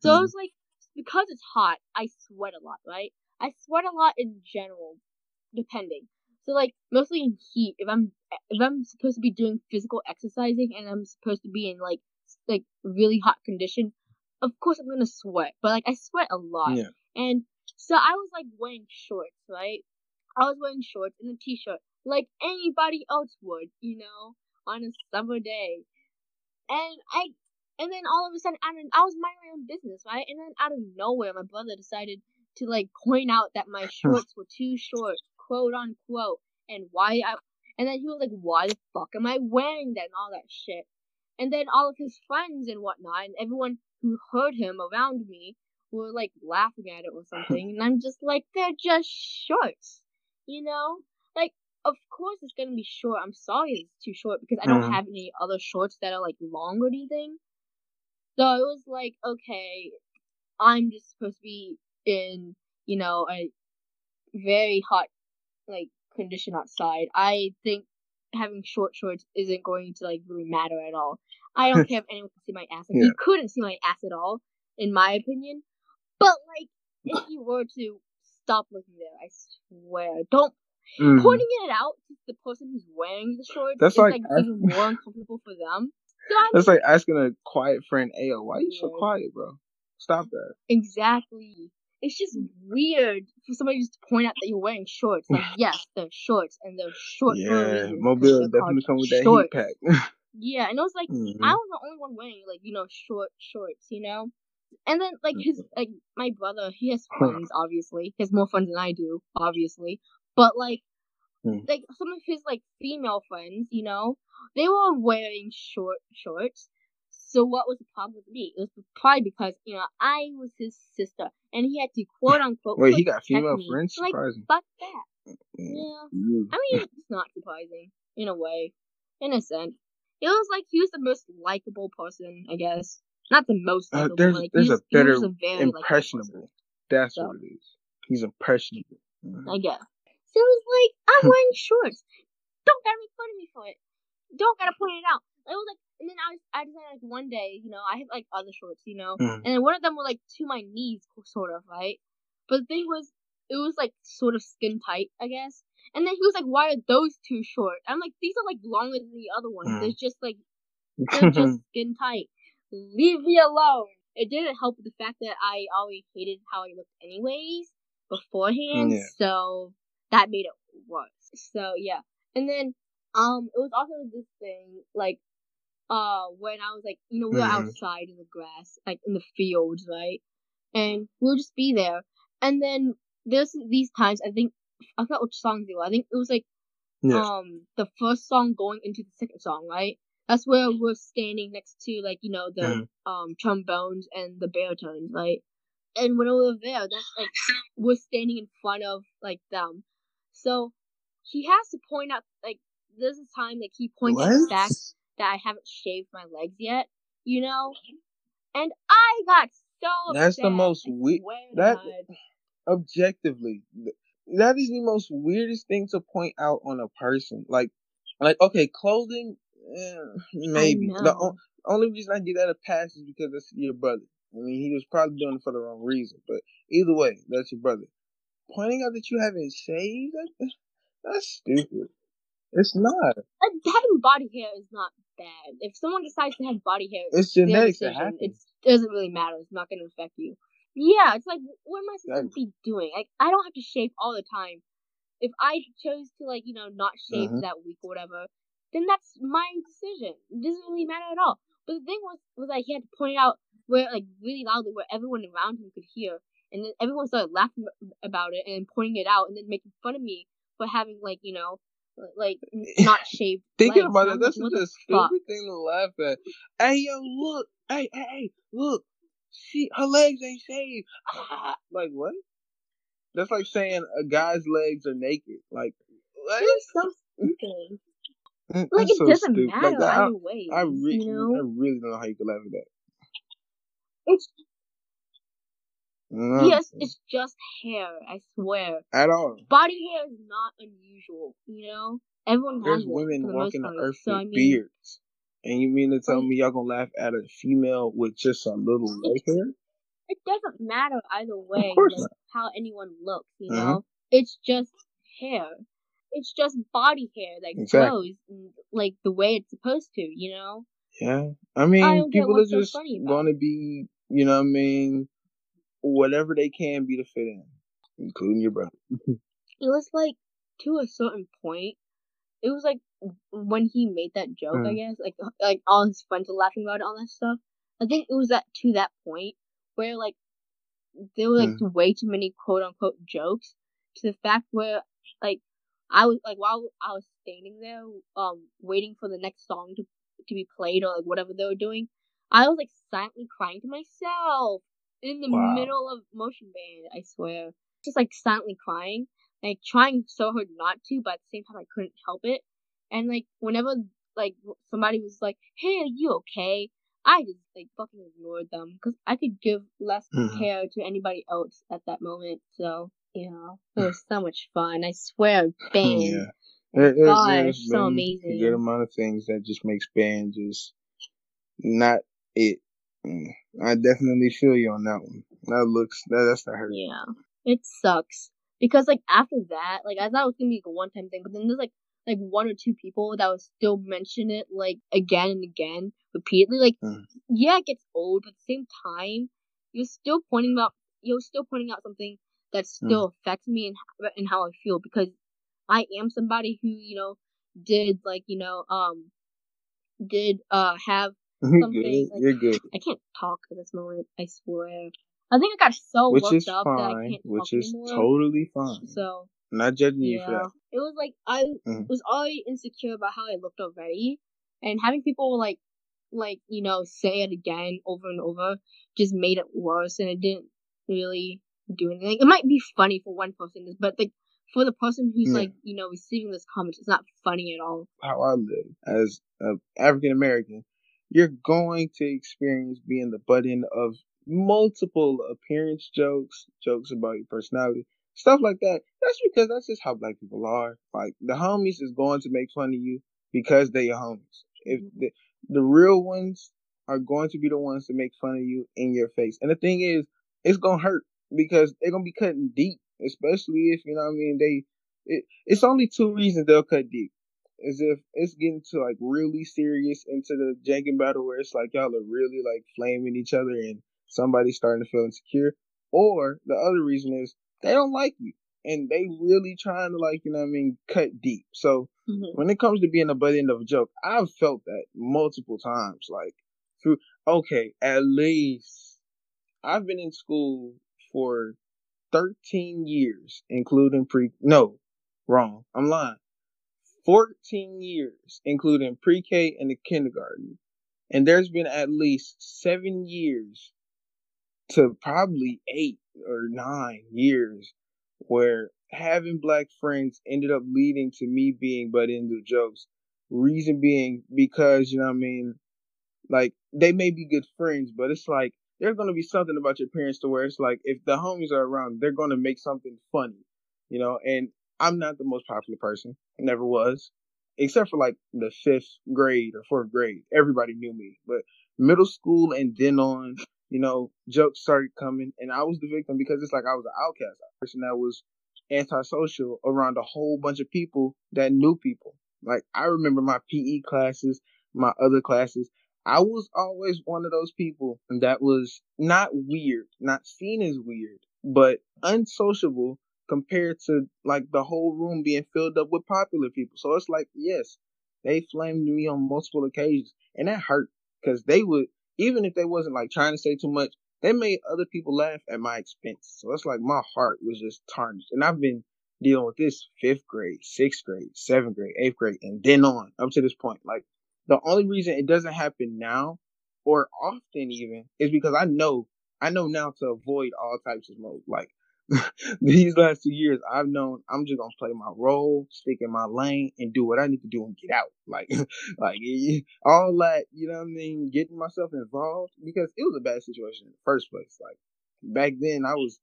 So Mhm. it was like because it's hot, I sweat a lot, right? I sweat a lot in general, depending. So like mostly in heat, if I'm if I'm supposed to be doing physical exercising and I'm supposed to be in like like really hot condition, of course I'm gonna sweat. But like I sweat a lot. Yeah. And so I was like wearing shorts, right? I was wearing shorts and a t-shirt like anybody else would, you know, on a summer day. And I and then all of a sudden, I, mean, I was minding my own business, right? And then out of nowhere, my brother decided to like point out that my shorts were too short, quote unquote, and why I. And then he was like, "Why the fuck am I wearing that?" and all that shit. And then all of his friends and whatnot, and everyone who heard him around me were like laughing at it or something. And I'm just like, they're just shorts, you know? Of course it's gonna be short. I'm sorry it's too short because I don't Mhm. have any other shorts that are like long or anything. So it was like, okay, I'm just supposed to be in, you know, a very hot like condition outside. I think having short shorts isn't going to like really matter at all. I don't care if anyone can see my ass. Like, Yeah. You couldn't see my ass at all, in my opinion. But like, if you were to stop looking there, I swear, don't Mhm. pointing it out to the person who's wearing the shorts That's is like like, even more uncomfortable for them. So I That's like asking a quiet friend, "Ayo, why you so quiet, bro? Stop that." Exactly. It's just weird for somebody just to point out that you're wearing shorts. Like, yes, they're shorts, and they're short Yeah, Mobile definitely come with that shorts. heat pack. Yeah, and it was like Mhm. I was the only one wearing like you know short shorts, you know. And then like his like my brother, he has friends obviously. He has more friends than I do, obviously. But like Hmm. like some of his like female friends, you know, they were wearing short shorts. So what was the problem with me? It was probably because you know I was his sister, and he had to quote unquote. Wait, he got female me. friends? Like Surprising. fuck that. Mm, Yeah. I mean, it's not surprising in a way, in a sense. It was like he was the most likable person, I guess. Not the most Uh, there's like, there's a better impressionable. That's So. what it is. He's impressionable. Mhm. I guess. So it was like I'm wearing shorts. Don't gotta make fun of me for it. Don't gotta point it out. It was like, and then I was, I decided like one day, you know, I had like other shorts, you know, Mhm. and then one of them were like to my knees, sort of, right? But the thing was, it was like sort of skin tight, I guess. And then he was like, "Why are those too short?" I'm like, "These are like longer than the other ones. Mm. They're just like they're just skin tight. Leave me alone." It didn't help the fact that I always hated how I looked anyways beforehand, Yeah. so that made it worse. So yeah, and then um, it was also this thing like uh when I was like, you know, we were Mhm. outside in the grass, like in the fields, right? And we'll just be there. And then there's these times I think I forgot which songs they were. I think it was like Yeah. um the first song going into the second song, right? That's where we're standing next to like, you know, the Mhm. um trombones and the baritones, right? And when we were there, that's like we're standing in front of like them. So he has to point out like this is time like he points out the fact that I haven't shaved my legs yet, you know? And I got so That's the most I we- that- objectively, that is the most weirdest thing to point out on a person. Like, like okay, clothing, eh, maybe. The only reason I give that a pass is because that's your brother. I mean, he was probably doing it for the wrong reason, but either way, that's your brother. Pointing out that you haven't shaved, that, that's stupid. It's not. Having body hair is not bad. If someone decides to have body hair, It's their genetics decision. It doesn't really matter. It's not going to affect you. Yeah, it's like, what am I supposed to be doing? Like, I don't have to shave all the time. If I chose to, like, you know, not shave Mhm. that week or whatever, then that's my decision. It doesn't really matter at all. But the thing was, was like, he had to point out where, like, really loudly where everyone around him could hear. And then everyone started laughing about it and pointing it out and then making fun of me for having, like, you know, like, not shaved Thinking about it, that's such a stupid thing to laugh at. Hey, yo, look. Hey, hey, hey, look. She, her legs ain't shaved. Ah, like, what? That's like saying a guy's legs are naked. Like, what? It's so stupid. That's Like it so doesn't stupid. matter Like, I, either way. I, re- you know, I really don't know how you could laugh at that. it's No, yes, it's just hair. I swear, At all. body hair is not unusual. You know, everyone has There's it women the walking the earth so with I mean, beards. And you mean to tell me y'all gonna laugh at a female with just a little leg hair? it doesn't matter either way. like how anyone looks. You Mhm. know, it's just hair. it's just body hair that exactly. grows like the way it's supposed to, you know. Yeah, I mean, I people are just so going to be, you know, what I mean, whatever they can be to fit in, including your brother. it was like to a certain point. It was like when he made that joke, mm. I guess, like like all his friends were laughing about it, all that stuff. I think it was that to that point where like there were like mm. way too many quote unquote jokes to the fact where like I was like while I was standing there, um, waiting for the next song to to be played or like whatever they were doing, I was like silently crying to myself in the wow. middle of motion band. I swear, just like silently crying, like trying so hard not to, but at the same time I couldn't help it. And like whenever like somebody was like, "Hey, are you okay?" I just like fucking ignored them because I could give less mm-hmm. care to anybody else at that moment. So you know, it was so much fun. I swear, band. Yeah. It, it, Gosh, so amazing. A good amount of things that just makes band just not it. Mm. I definitely feel you on that one. That looks that that's the hurt. Yeah, it sucks because like after that, like I thought it was gonna be like a one time thing, but then there's like like one or two people that would still mention it like again and again repeatedly. Like mm. yeah, it gets old, but at the same time, you're still pointing out you're still pointing out something that hmm. still mm. affects me and and how I feel because I am somebody who you know did like you know um did uh have something. Good. Like, You're good. I can't talk at this moment. I swear. I think I got so which worked up fine, that I can't Which is anymore. totally fine. So I'm not judging yeah. you for that. It was like I mm. was already insecure about how I looked already, and having people like like you know say it again over and over just made it worse, and it didn't really do anything. It might be funny for one person, but like for the person who's yeah. like you know receiving this comment, it's not funny at all. How I live as an African American, you're going to experience being the butt end of multiple appearance jokes, jokes about your personality, stuff like that. That's because that's just how black people are. Like the homies is going to make fun of you because they are your homies. If mm-hmm. the, the real ones are going to be the ones to make fun of you in your face. And the thing is, it's gonna hurt because they're gonna be cutting deep, especially if you know what I mean. They, it, it's only two reasons they'll cut deep. Is if it's getting to like really serious into the janking battle where it's like y'all are really like flaming each other and somebody's starting to feel insecure, or the other reason is they don't like you and they really trying to like you know what I mean cut deep. So mm-hmm. when it comes to being a butt end of a joke, I've felt that multiple times. Like through okay, at least I've been in school for 13 years, including pre, no, wrong. I'm lying. 14 years, including pre-K and the kindergarten. And there's been at least seven years to probably eight or nine years where having black friends ended up leading to me being butt into jokes. Reason being because, you know what I mean? Like, they may be good friends, but it's like there's gonna be something about your parents to where it's like if the homies are around, they're gonna make something funny, you know. And I'm not the most popular person, never was, except for like the fifth grade or fourth grade. Everybody knew me, but middle school and then on, you know, jokes started coming, and I was the victim because it's like I was an outcast, a person that was antisocial around a whole bunch of people that knew people. Like I remember my PE classes, my other classes. I was always one of those people that was not weird, not seen as weird, but unsociable compared to like the whole room being filled up with popular people. So it's like, yes, they flamed me on multiple occasions and that hurt because they would, even if they wasn't like trying to say too much, they made other people laugh at my expense. So it's like my heart was just tarnished. And I've been dealing with this fifth grade, sixth grade, seventh grade, eighth grade, and then on up to this point. Like the only reason it doesn't happen now or often even is because I know I know now to avoid all types of smoke. Like these last two years, I've known I'm just gonna play my role, stick in my lane, and do what I need to do and get out. Like, like all that, you know what I mean? Getting myself involved because it was a bad situation in the first place. Like back then, I was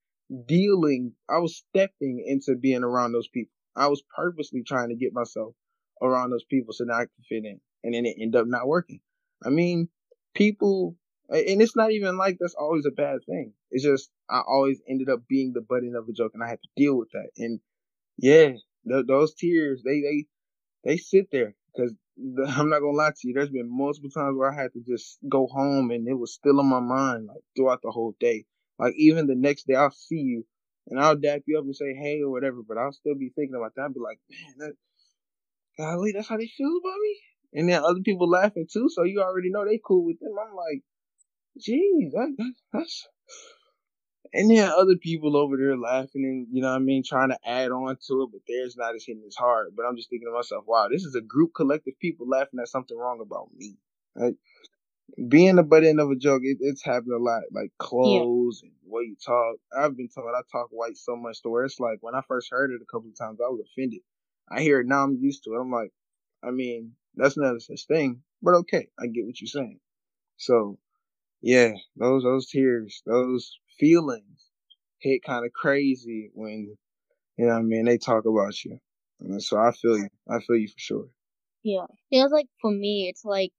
dealing, I was stepping into being around those people. I was purposely trying to get myself around those people so that I could fit in and then it ended up not working. I mean, people, and it's not even like that's always a bad thing. It's just I always ended up being the butt end of a joke, and I had to deal with that. And yeah, th- those tears, they they they sit there because the, I'm not gonna lie to you. There's been multiple times where I had to just go home and it was still in my mind like throughout the whole day. Like even the next day, I'll see you and I'll dap you up and say hey or whatever, but I'll still be thinking about that. I'll be like, man, that, golly, that's how they feel about me. And then other people laughing too, so you already know they cool with them. I'm like, geez, that, that, that's and then other people over there laughing and you know what I mean, trying to add on to it, but theirs not as hitting as hard. But I'm just thinking to myself, wow, this is a group collective people laughing at something wrong about me. Right? Being the butt end of a joke, it, it's happened a lot. Like clothes yeah. and the way you talk. I've been told I talk white so much to where it's like when I first heard it a couple of times, I was offended. I hear it now, I'm used to it. I'm like, I mean, that's not a such thing, but okay, I get what you're saying. So, yeah, those those tears, those feelings hit kind of crazy when you know I mean they talk about you. And so I feel you. I feel you for sure. Yeah. Yeah, it's like for me, it's like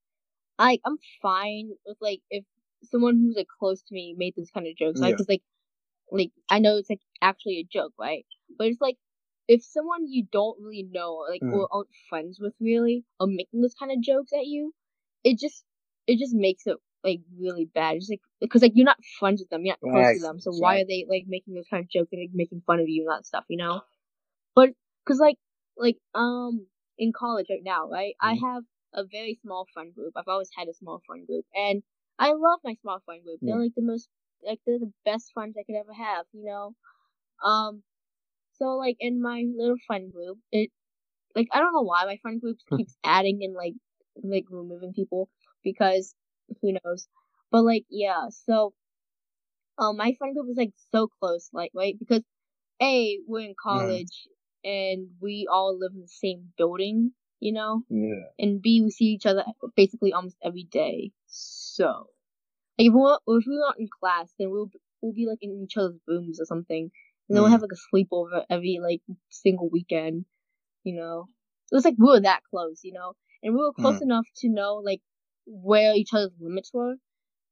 I I'm fine with like if someone who's like close to me made this kind of jokes, right? Because like like I know it's like actually a joke, right? But it's like if someone you don't really know, like mm. or aren't friends with really, are making this kind of jokes at you, it just it just makes it like really bad. Just like because like you're not friends with them, you're not close right. to them. So why are they like making those kind of jokes and like making fun of you and that stuff? You know. But because like like um in college right now, right, mm-hmm. I have a very small friend group. I've always had a small friend group, and I love my small friend group. They're like the most like they're the best friends I could ever have. You know. Um. So like in my little friend group, it like I don't know why my friend group keeps adding and like like removing people because who knows? But like, yeah, so um my friend group was like so close, like right? Because A, we're in college yeah. and we all live in the same building, you know? Yeah. And B, we see each other basically almost every day. So like if we're if we're not in class, then we'll we'll be like in each other's rooms or something. And then mm. we'll have like a sleepover every like single weekend, you know. It was like we were that close, you know. And we were close mm. enough to know like where each other's limits were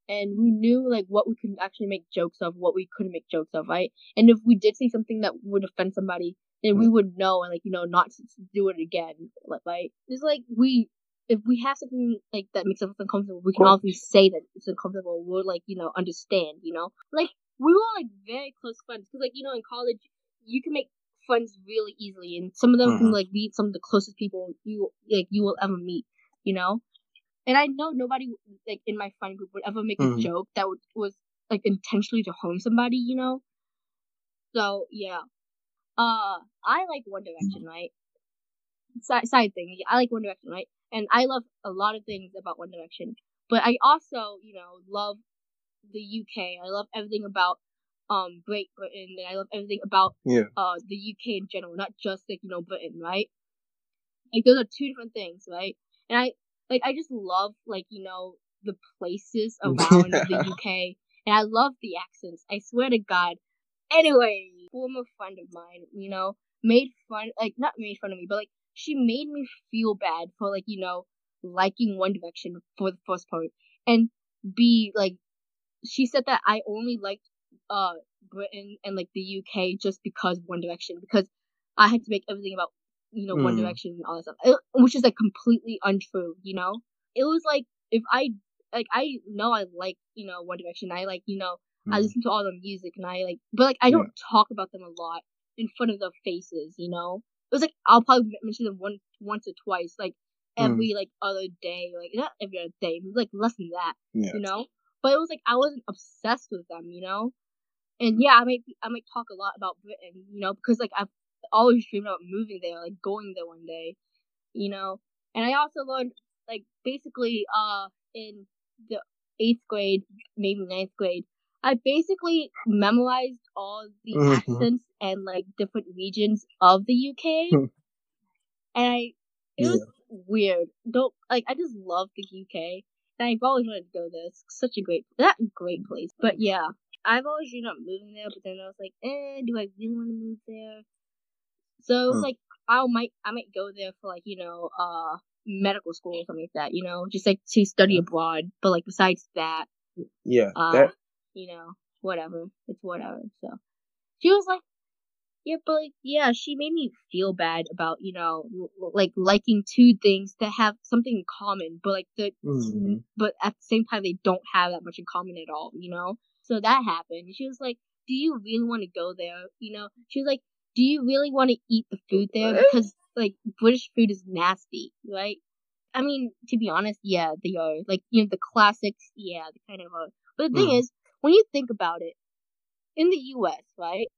and we knew like what we could actually make jokes of, what we couldn't make jokes of, right? And if we did say something that would offend somebody, then we would know and like you know not to do it again, like right? It's like we if we have something like that makes us uncomfortable, we can obviously say that it's uncomfortable. We'll like you know understand, you know, like we were like very close friends because like you know in college you can make friends really easily, and some of them mm-hmm. can like be some of the closest people you like you will ever meet, you know. And I know nobody like in my friend group would ever make mm. a joke that would, was like intentionally to harm somebody, you know. So yeah, uh, I like One Direction, right? Side side thing, I like One Direction, right? And I love a lot of things about One Direction, but I also, you know, love the UK. I love everything about um Great Britain, and I love everything about yeah. uh the UK in general, not just like you know Britain, right? Like those are two different things, right? And I like I just love like you know the places around the UK, and I love the accents. I swear to God. Anyway, former friend of mine, you know, made fun like not made fun of me, but like she made me feel bad for like you know liking One Direction for the first part, and be like she said that I only liked uh Britain and like the UK just because One Direction because I had to make everything about you know, mm. One Direction and all that stuff, it, which is like completely untrue. You know, it was like if I like I know I like you know One Direction, I like you know mm. I listen to all the music and I like, but like I don't yeah. talk about them a lot in front of their faces. You know, it was like I'll probably mention them one once or twice, like mm. every mm. like other day, like not every other day, like less than that. Yeah. You know, but it was like I wasn't obsessed with them. You know. And yeah, I might I might talk a lot about Britain, you know, because like I've always dreamed about moving there, like going there one day, you know. And I also learned, like, basically, uh, in the eighth grade, maybe ninth grade, I basically memorized all the mm-hmm. accents and like different regions of the UK, hmm. and I it yeah. was weird. Don't like I just love the UK, and I've always wanted to go there. It's such a great, that great place. But yeah, I've always dreamed of moving there, but then I was like, eh, do I really want to move there? So hmm. like I might I might go there for like you know uh medical school or something like that. You know, just like to study abroad. But like besides that, yeah, uh, that... you know, whatever. It's whatever. So she was like, Yeah, but like, yeah, she made me feel bad about you know like liking two things that have something in common, but like the Mm-hmm. but at the same time they don't have that much in common at all, you know. So that happened. She was like, "Do you really want to go there?" You know. She was like, "Do you really want to eat the food there?" Because like British food is nasty, right? I mean, to be honest, yeah, they are. Like you know the classics, yeah, they kind of are. But the thing Mhm. is, when you think about it, in the U.S., right?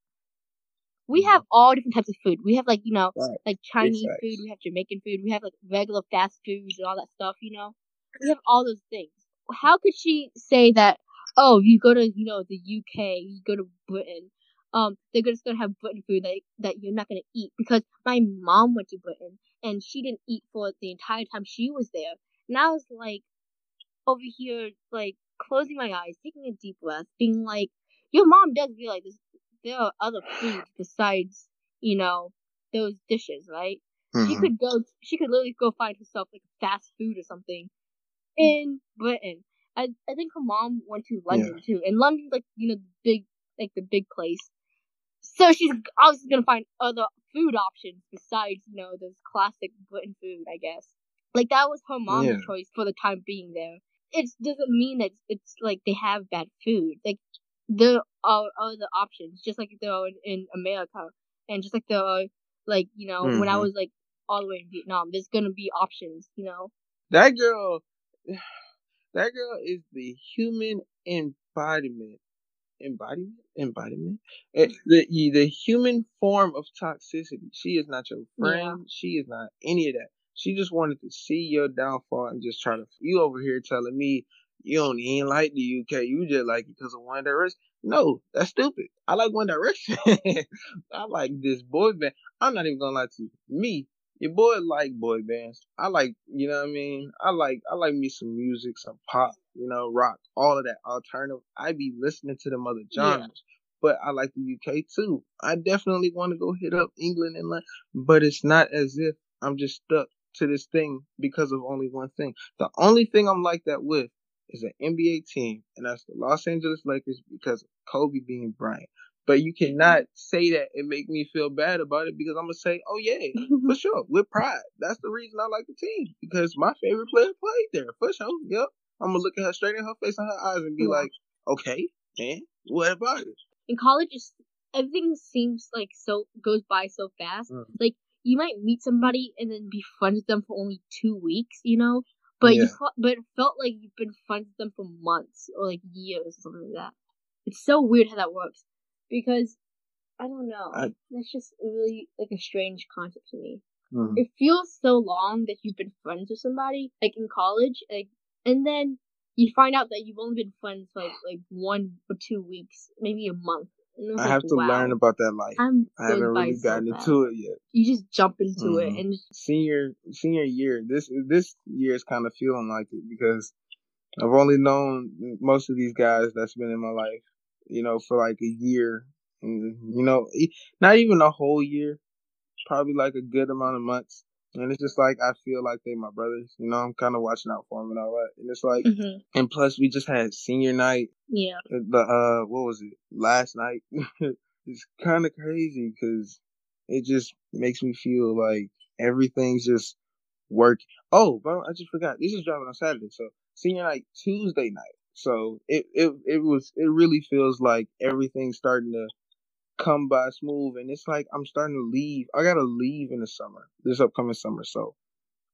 We Mhm. have all different types of food. We have like you know Right. like Chinese facts. food, we have Jamaican food, we have like regular fast foods and all that stuff, you know? We have all those things. How could she say that, oh, you go to, you know, the UK, you go to Britain, um, they're just gonna have Britain food that that you're not gonna eat because my mom went to Britain and she didn't eat for the entire time she was there. And I was like over here, like closing my eyes, taking a deep breath, being like, Your mom does realize this there are other foods besides, you know, those dishes, right? She Mhm. could go. She could literally go find herself like fast food or something in Britain. I I think her mom went to London too, and London's like you know the big like the big place. So she's obviously gonna find other food options besides you know those classic Britain food. I guess like that was her mom's Yeah. choice for the time being there. It doesn't mean that it's like they have bad food. Like there are other options, just like there are in, in America, and just like there are like you know when I Mhm. was like all the way in Vietnam, there's gonna be options. You know. That girl, that girl is the human embodiment. Embodiment? Embodiment? Eh, The, the human form of toxicity. She is not your friend. She is not any of that. She just wanted to see your downfall and just try to. You over here telling me you don't even like the UK. You just like it because of One Direction. No, that's stupid. I like One Direction. I like this boy band. I'm not even gonna lie to you. Me, your boy like boy bands. I like, you know what I mean? I like I like me some music, some pop, you know, rock, all of that alternative. I be listening to them other Yeah. genres. But I like the UK too. I definitely want to go hit up England and London, but it's not as if I'm just stuck to this thing because of only one thing. The only thing I'm like that with is an NBA team, and that's the Los Angeles Lakers because of Kobe being Bryant. But you cannot say that and make me feel bad about it because I'm gonna say, oh yeah, for sure, with pride. That's the reason I like the team because my favorite player played there for sure. Yep, I'm gonna look at her straight in her face and her eyes and be like, okay, man, what about it? in college is everything seems like so goes by so fast. Mm. Like you might meet somebody and then be friends with them for only two weeks, you know. But you Yeah. fe- but it felt like you've been friends with them for months or like years or something like that. It's so weird how that works because I don't know. I- That's just really like a strange concept to me. Mhm. It feels so long that you've been friends with somebody, like in college, like, and then you find out that you've only been friends for like like one or two weeks, maybe a month. I like, have to wow, learn about that life. Time I haven't really gotten into it yet. You just jump into it Mhm. and just, Senior senior year, this this year is kind of feeling like it because I've only known most of these guys that's been in my life, you know, for like a year, and you know, not even a whole year, probably like a good amount of months. And it's just like I feel like they my brothers, you know. I'm kind of watching out for them and all that. And it's like, Mhm. and plus we just had senior night yeah, the uh what was it last night it's kind of crazy because it just makes me feel like everything's just work oh bro i just forgot this is driving on saturday so senior night tuesday night so it it, it was it really feels like everything's starting to come by smooth and it's like i'm starting to leave i gotta leave in the summer this upcoming summer. So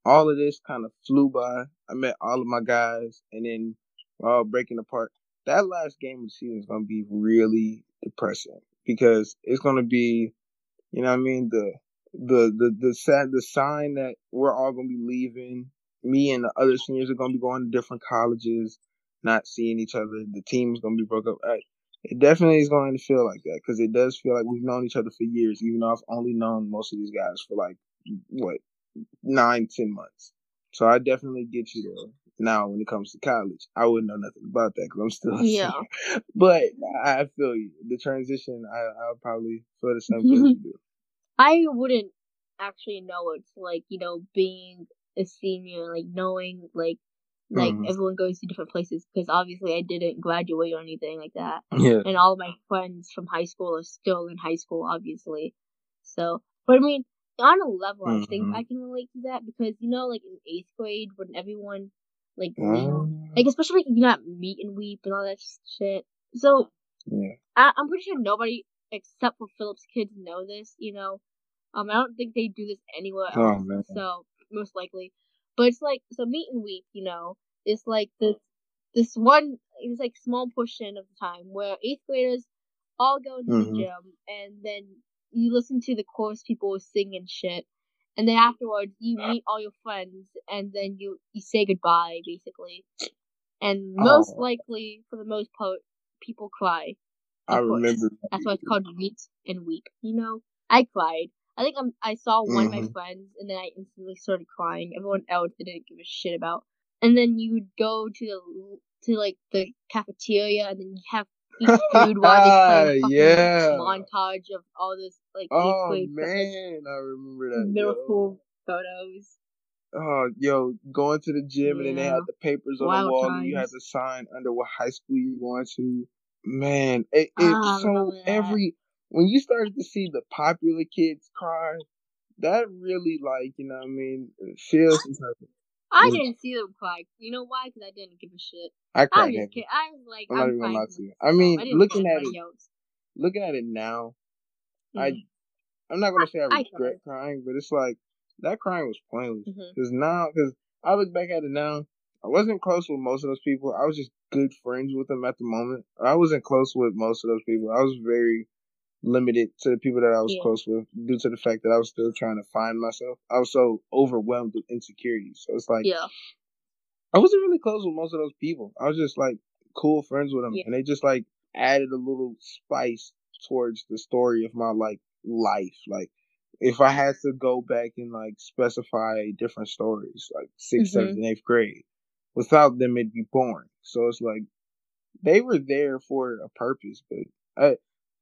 all of this kind of flew by. I met all of my guys and then we're all breaking apart. That last game of the season is to be really depressing because it's to be, you know what I mean, the the the the sad the sign that we're all to be leaving. Me and the other seniors are to be going to different colleges, not seeing each other. The team is going to be broke up. I, it definitely is going to feel like that because it does feel like we've known each other for years, even though I've only known most of these guys for like what nine, ten months. So I definitely get you there. Now, when it comes to college, I wouldn't know nothing about that because I'm still a Yeah. senior. But I feel you. The transition, I, I'll probably feel the same thing mm-hmm. you do. I wouldn't actually know what it's like, you know, being a senior, like knowing like Like mm. everyone goes to different places because obviously I didn't graduate or anything like that. Yeah. And all of my friends from high school are still in high school, obviously. So, but I mean, on a level, mm-hmm. I think mm-hmm. I can relate to that because you know, like in eighth grade, when everyone like mm. like especially like you not meet and weep and all that shit. So yeah, I, I'm pretty sure nobody except for Phillips kids know this. You know, um, I don't think they do this anywhere oh, else. Oh, so most likely, but it's like so meet and weep. You know, it's like this this one it's like small portion of the time where eighth graders all go into mm-hmm. the gym and then you listen to the chorus people sing and shit, and then afterwards you meet all your friends, and then you you say goodbye basically, and most oh. likely for the most part people cry. I remember. That's why it's called meet and weep. You know, I cried. I think I'm, I saw one mm-hmm. of my mm-hmm. friends, and then I instantly started crying. Everyone else didn't give a shit about. And then you would go to the to like the cafeteria, and then you have eat food while they play yeah. montage of all this like oh man, I remember that middle school photos. Oh, yo, going to the gym yeah. and then they had the papers on Wild the wall times. and you had to sign under what high school you're going to. Man, it, it oh, so every when you started to see the popular kids cry, that really like you know what I mean feels of I didn't see them cry. You know why? Because I didn't give a shit. I cried. I, just I was like, I'm, I'm not even to. I mean, I looking at it, else. looking at it now, mm-hmm. I, I'm not gonna say I regret I crying, but it's like that crying was pointless. Because mm-hmm. now, because I look back at it now, I wasn't close with most of those people. I was just good friends with them at the moment. I wasn't close with most of those people. I was very limited to the people that I was yeah. close with due to the fact that I was still trying to find myself. I was so overwhelmed with insecurity. So it's like, yeah, I wasn't really close with most of those people. I was just like cool friends with them, yeah. and they just like added a little spice towards the story of my like life. Like if I had to go back and like specify different stories, like 6th, mm-hmm. seventh, and eighth grade, without them it'd be boring. So it's like they were there for a purpose, but I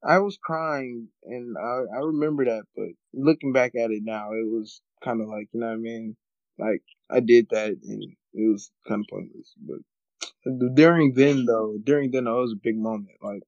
I was crying and I, I remember that, but looking back at it now, it was kind of like, you know what I mean? Like, I did that and it was kind of pointless. But during then, though, during then, it was a big moment. Like,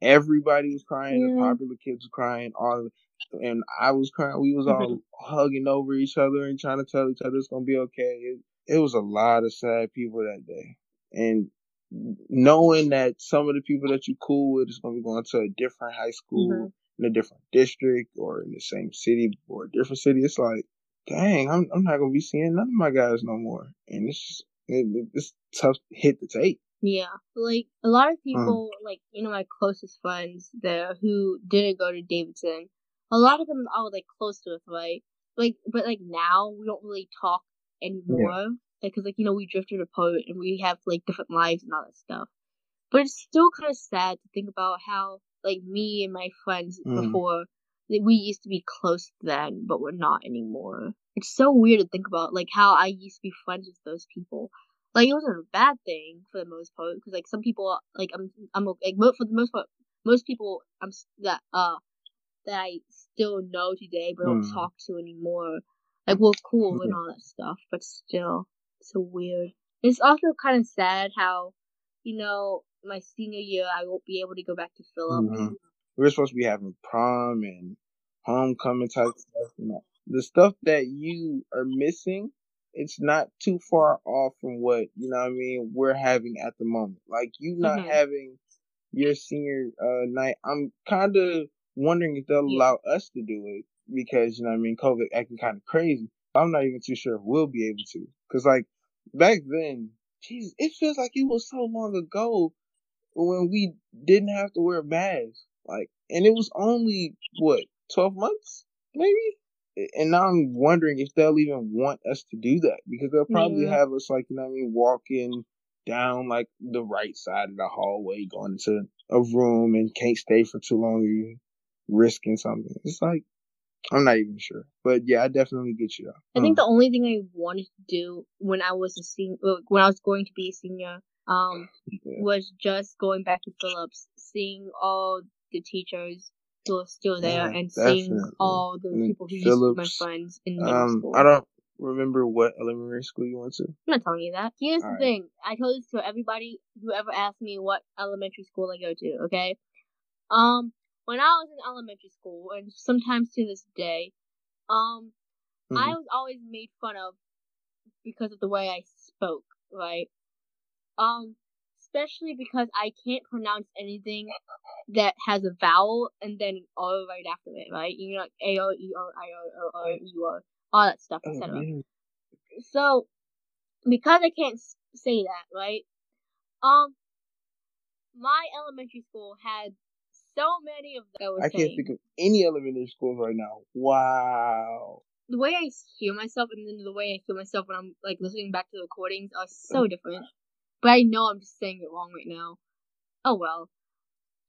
everybody was crying, yeah. the popular kids were crying, all and I was crying. We was all hugging over each other and trying to tell each other it's gonna be okay. It, it was a lot of sad people that day, and knowing that some of the people that you cool with is going to be going to a different high school mm-hmm. in a different district or in the same city or a different city, it's like, dang, I'm I'm not going to be seeing none of my guys no more, and it's just it, it's tough hit to take. Yeah, like a lot of mm. people, mm. like you know, my closest friends there who didn't go to Davidson, a lot of them I was like close to, right? Like, but like now we don't really talk anymore. Yeah because like you know we drifted apart and we have like different lives and all that stuff. But it's still kind of sad to think about how like me and my friends mm. before like, we used to be close then, but we're not anymore. It's so weird to think about like how I used to be friends with those people. Like it wasn't a bad thing for the most part because like some people like I'm I'm like for the most part most people I'm that uh that I still know today but don't mm. talk to anymore. Like we're cool and all that stuff, but still so weird. It's also kind of sad how, you know, my senior year I won't be able to go back to Phillips. Mm-hmm. We're supposed to be having prom and homecoming type stuff. You know. The stuff that you are missing, it's not too far off from what you know. what I mean, we're having at the moment. Like you not mm-hmm. having your senior uh, night. I'm kind of wondering if they'll yeah. allow us to do it because you know what I mean. COVID acting kind of crazy. I'm not even too sure if we'll be able to. Cause like back then, Jesus, it feels like it was so long ago when we didn't have to wear masks. Like, and it was only what twelve months, maybe. And now I'm wondering if they'll even want us to do that because they'll probably yeah. have us like you know what I mean walking down like the right side of the hallway, going into a room and can't stay for too long. You risking something. It's like I'm not even sure, but yeah, I definitely get you. Though. I think hmm. the only thing I wanted to do when I was a senior, when I was going to be a senior, um, yeah. was just going back to Phillips, seeing all the teachers who are still there, yeah, and definitely. seeing all the people who Phillips, used to be my friends in middle um, school. I don't, remember what elementary school you went to? I'm not telling you that. Here's All the right. thing. I told this to everybody who ever asked me what elementary school I go to, okay? Um, when I was in elementary school, and sometimes to this day, um, I Mhm. was always made fun of because of the way I spoke, right? Um, especially because I can't pronounce anything that has a vowel and then O right after it, right? You know, like A O E O I O O O E O, all that stuff, Oh, etc. man. So, because I can't say that, right? Um, my elementary school had so many of them. I I can't think of any elementary schools right now. Wow. the way I hear myself and then the way I hear myself when I'm like listening back to the recordings are so different. But I know I'm just saying it wrong right now. Oh well.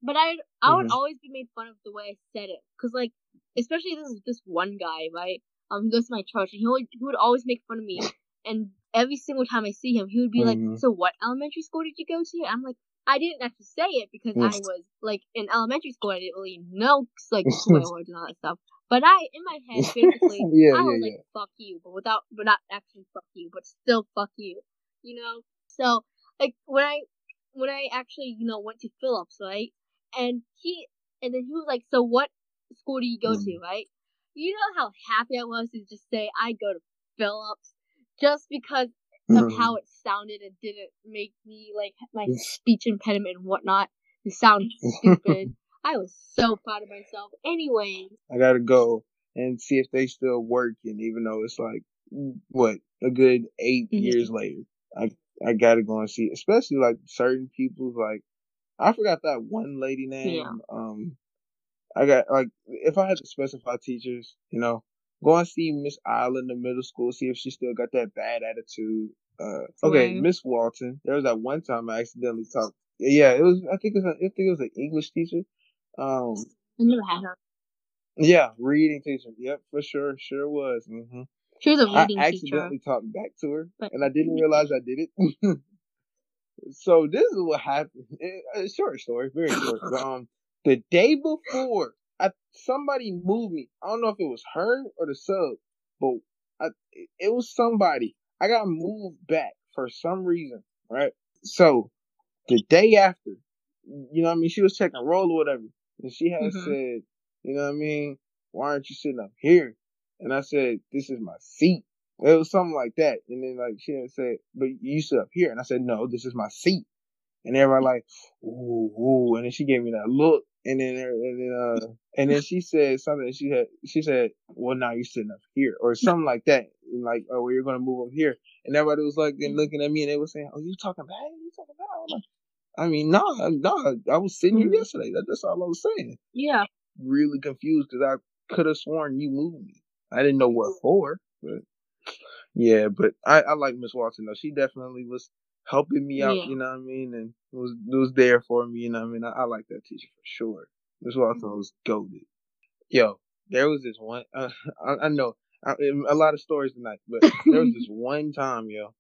But I I would Mhm. always be made fun of the way I said it, cause like especially this this one guy right. Um, he goes to my church and he would he would always make fun of me. And every single time I see him, he would be like, Mhm. "So what elementary school did you go to?" I'm like, I didn't actually say it because I was like in elementary school. I didn't really know like swear words and all that stuff. But I, in my head, basically, Yeah, I was yeah. like, "Fuck you," but without, but not actually "fuck you," but still "fuck you," you know. So like when I when I actually you know went to Phillips, right, and he and then he was like, "So what school do you go to?" Mm. Right? You know how happy I was to just say I go to Phillips, just because of Mhm. how it sounded and didn't make me like my speech impediment and whatnot to sound stupid. I was so proud of myself. Anyway, I gotta go and see if they still working, even though it's like what a good 8 Mhm. years later. I I gotta go and see, especially like certain people's like I forgot that one lady name. Yeah. Um, I got like if I had to specify teachers, you know, go and see Miss Island in middle school, see if she still got that bad attitude. Uh, okay. Miss Walton. There was that one time I accidentally talked. Yeah, it was. I think it was. I think it was an English teacher. Um, I never had her. yeah, reading teacher. Yep, for sure, sure was. hmm She was a reading teacher. I accidentally talked back to her, But- and I didn't realize I did it. so this is what happened. It, a short story, very short. But, um, the day before, I somebody moved me. I don't know if it was her or the sub, but I, it, was somebody. I got moved back for some reason, right? So the day after, you know what I mean? She was checking roll or whatever. And she had Mhm. said, you know what I mean? Why aren't you sitting up here? And I said, this is my seat. It was something like that. And then like she had said, but you sit up here. And I said, no, this is my seat. And everybody like, ooh, ooh. And then she gave me that look. And then, and then, uh, and then she said something. She had, she said, well, now you're sitting up here or something like that. And like, oh, well, you're going to move up here. And everybody was like, then looking at me and they were saying, oh, you talking bad? You talking bad? I'm like, I mean, no, no, I was sitting here Mhm. yesterday. That, that's all I was saying. Yeah. Really confused because I could have sworn you moved me. I didn't know what for, but yeah, but I, I like Miss Watson though. She definitely was helping me out, Yeah. you know what I mean, and was was there for me, you know what I mean. I, I like that teacher for sure. Miss Watson was goaded. Yo, there was this one. Uh, I, I know I, a lot of stories tonight, but there was this one time, yo,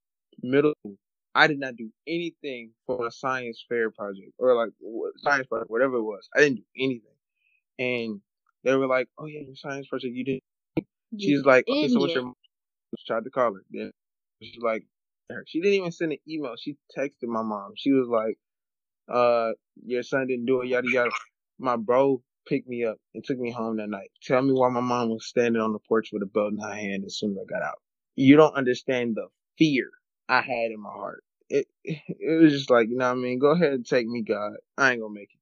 middle school. I did not do anything for a science fair project or like science project, whatever it was. I didn't do anything, and they were like, "Oh yeah, your science project, you didn't. She's like, "Okay, so what's your?" Idiot. Tried to call her. Then she's like, she didn't even send an email. She texted my mom. She was like, "Uh, your son didn't do it, yada yada." My bro picked me up and took me home that night. Tell me why my mom was standing on the porch with a belt in her hand as soon as I got out. You don't understand the fear I had in my heart. It it was just like, you know what I mean? Go ahead and take me, God. I ain't gonna make it.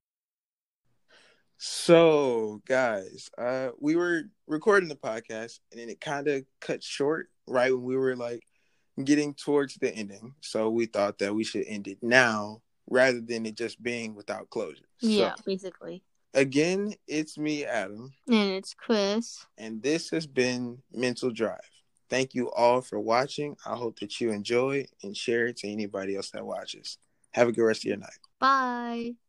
So, guys, uh, we were recording the podcast and then it kind of cut short right when we were like getting towards the ending. So we thought that we should end it now rather than it just being without closure. Yeah, So, basically. again, it's me, Adam, And it's Chris. and this has been Mental Drive. Thank you all for watching. I hope that you enjoy and share it to anybody else that watches. Have a good rest of your night. Bye.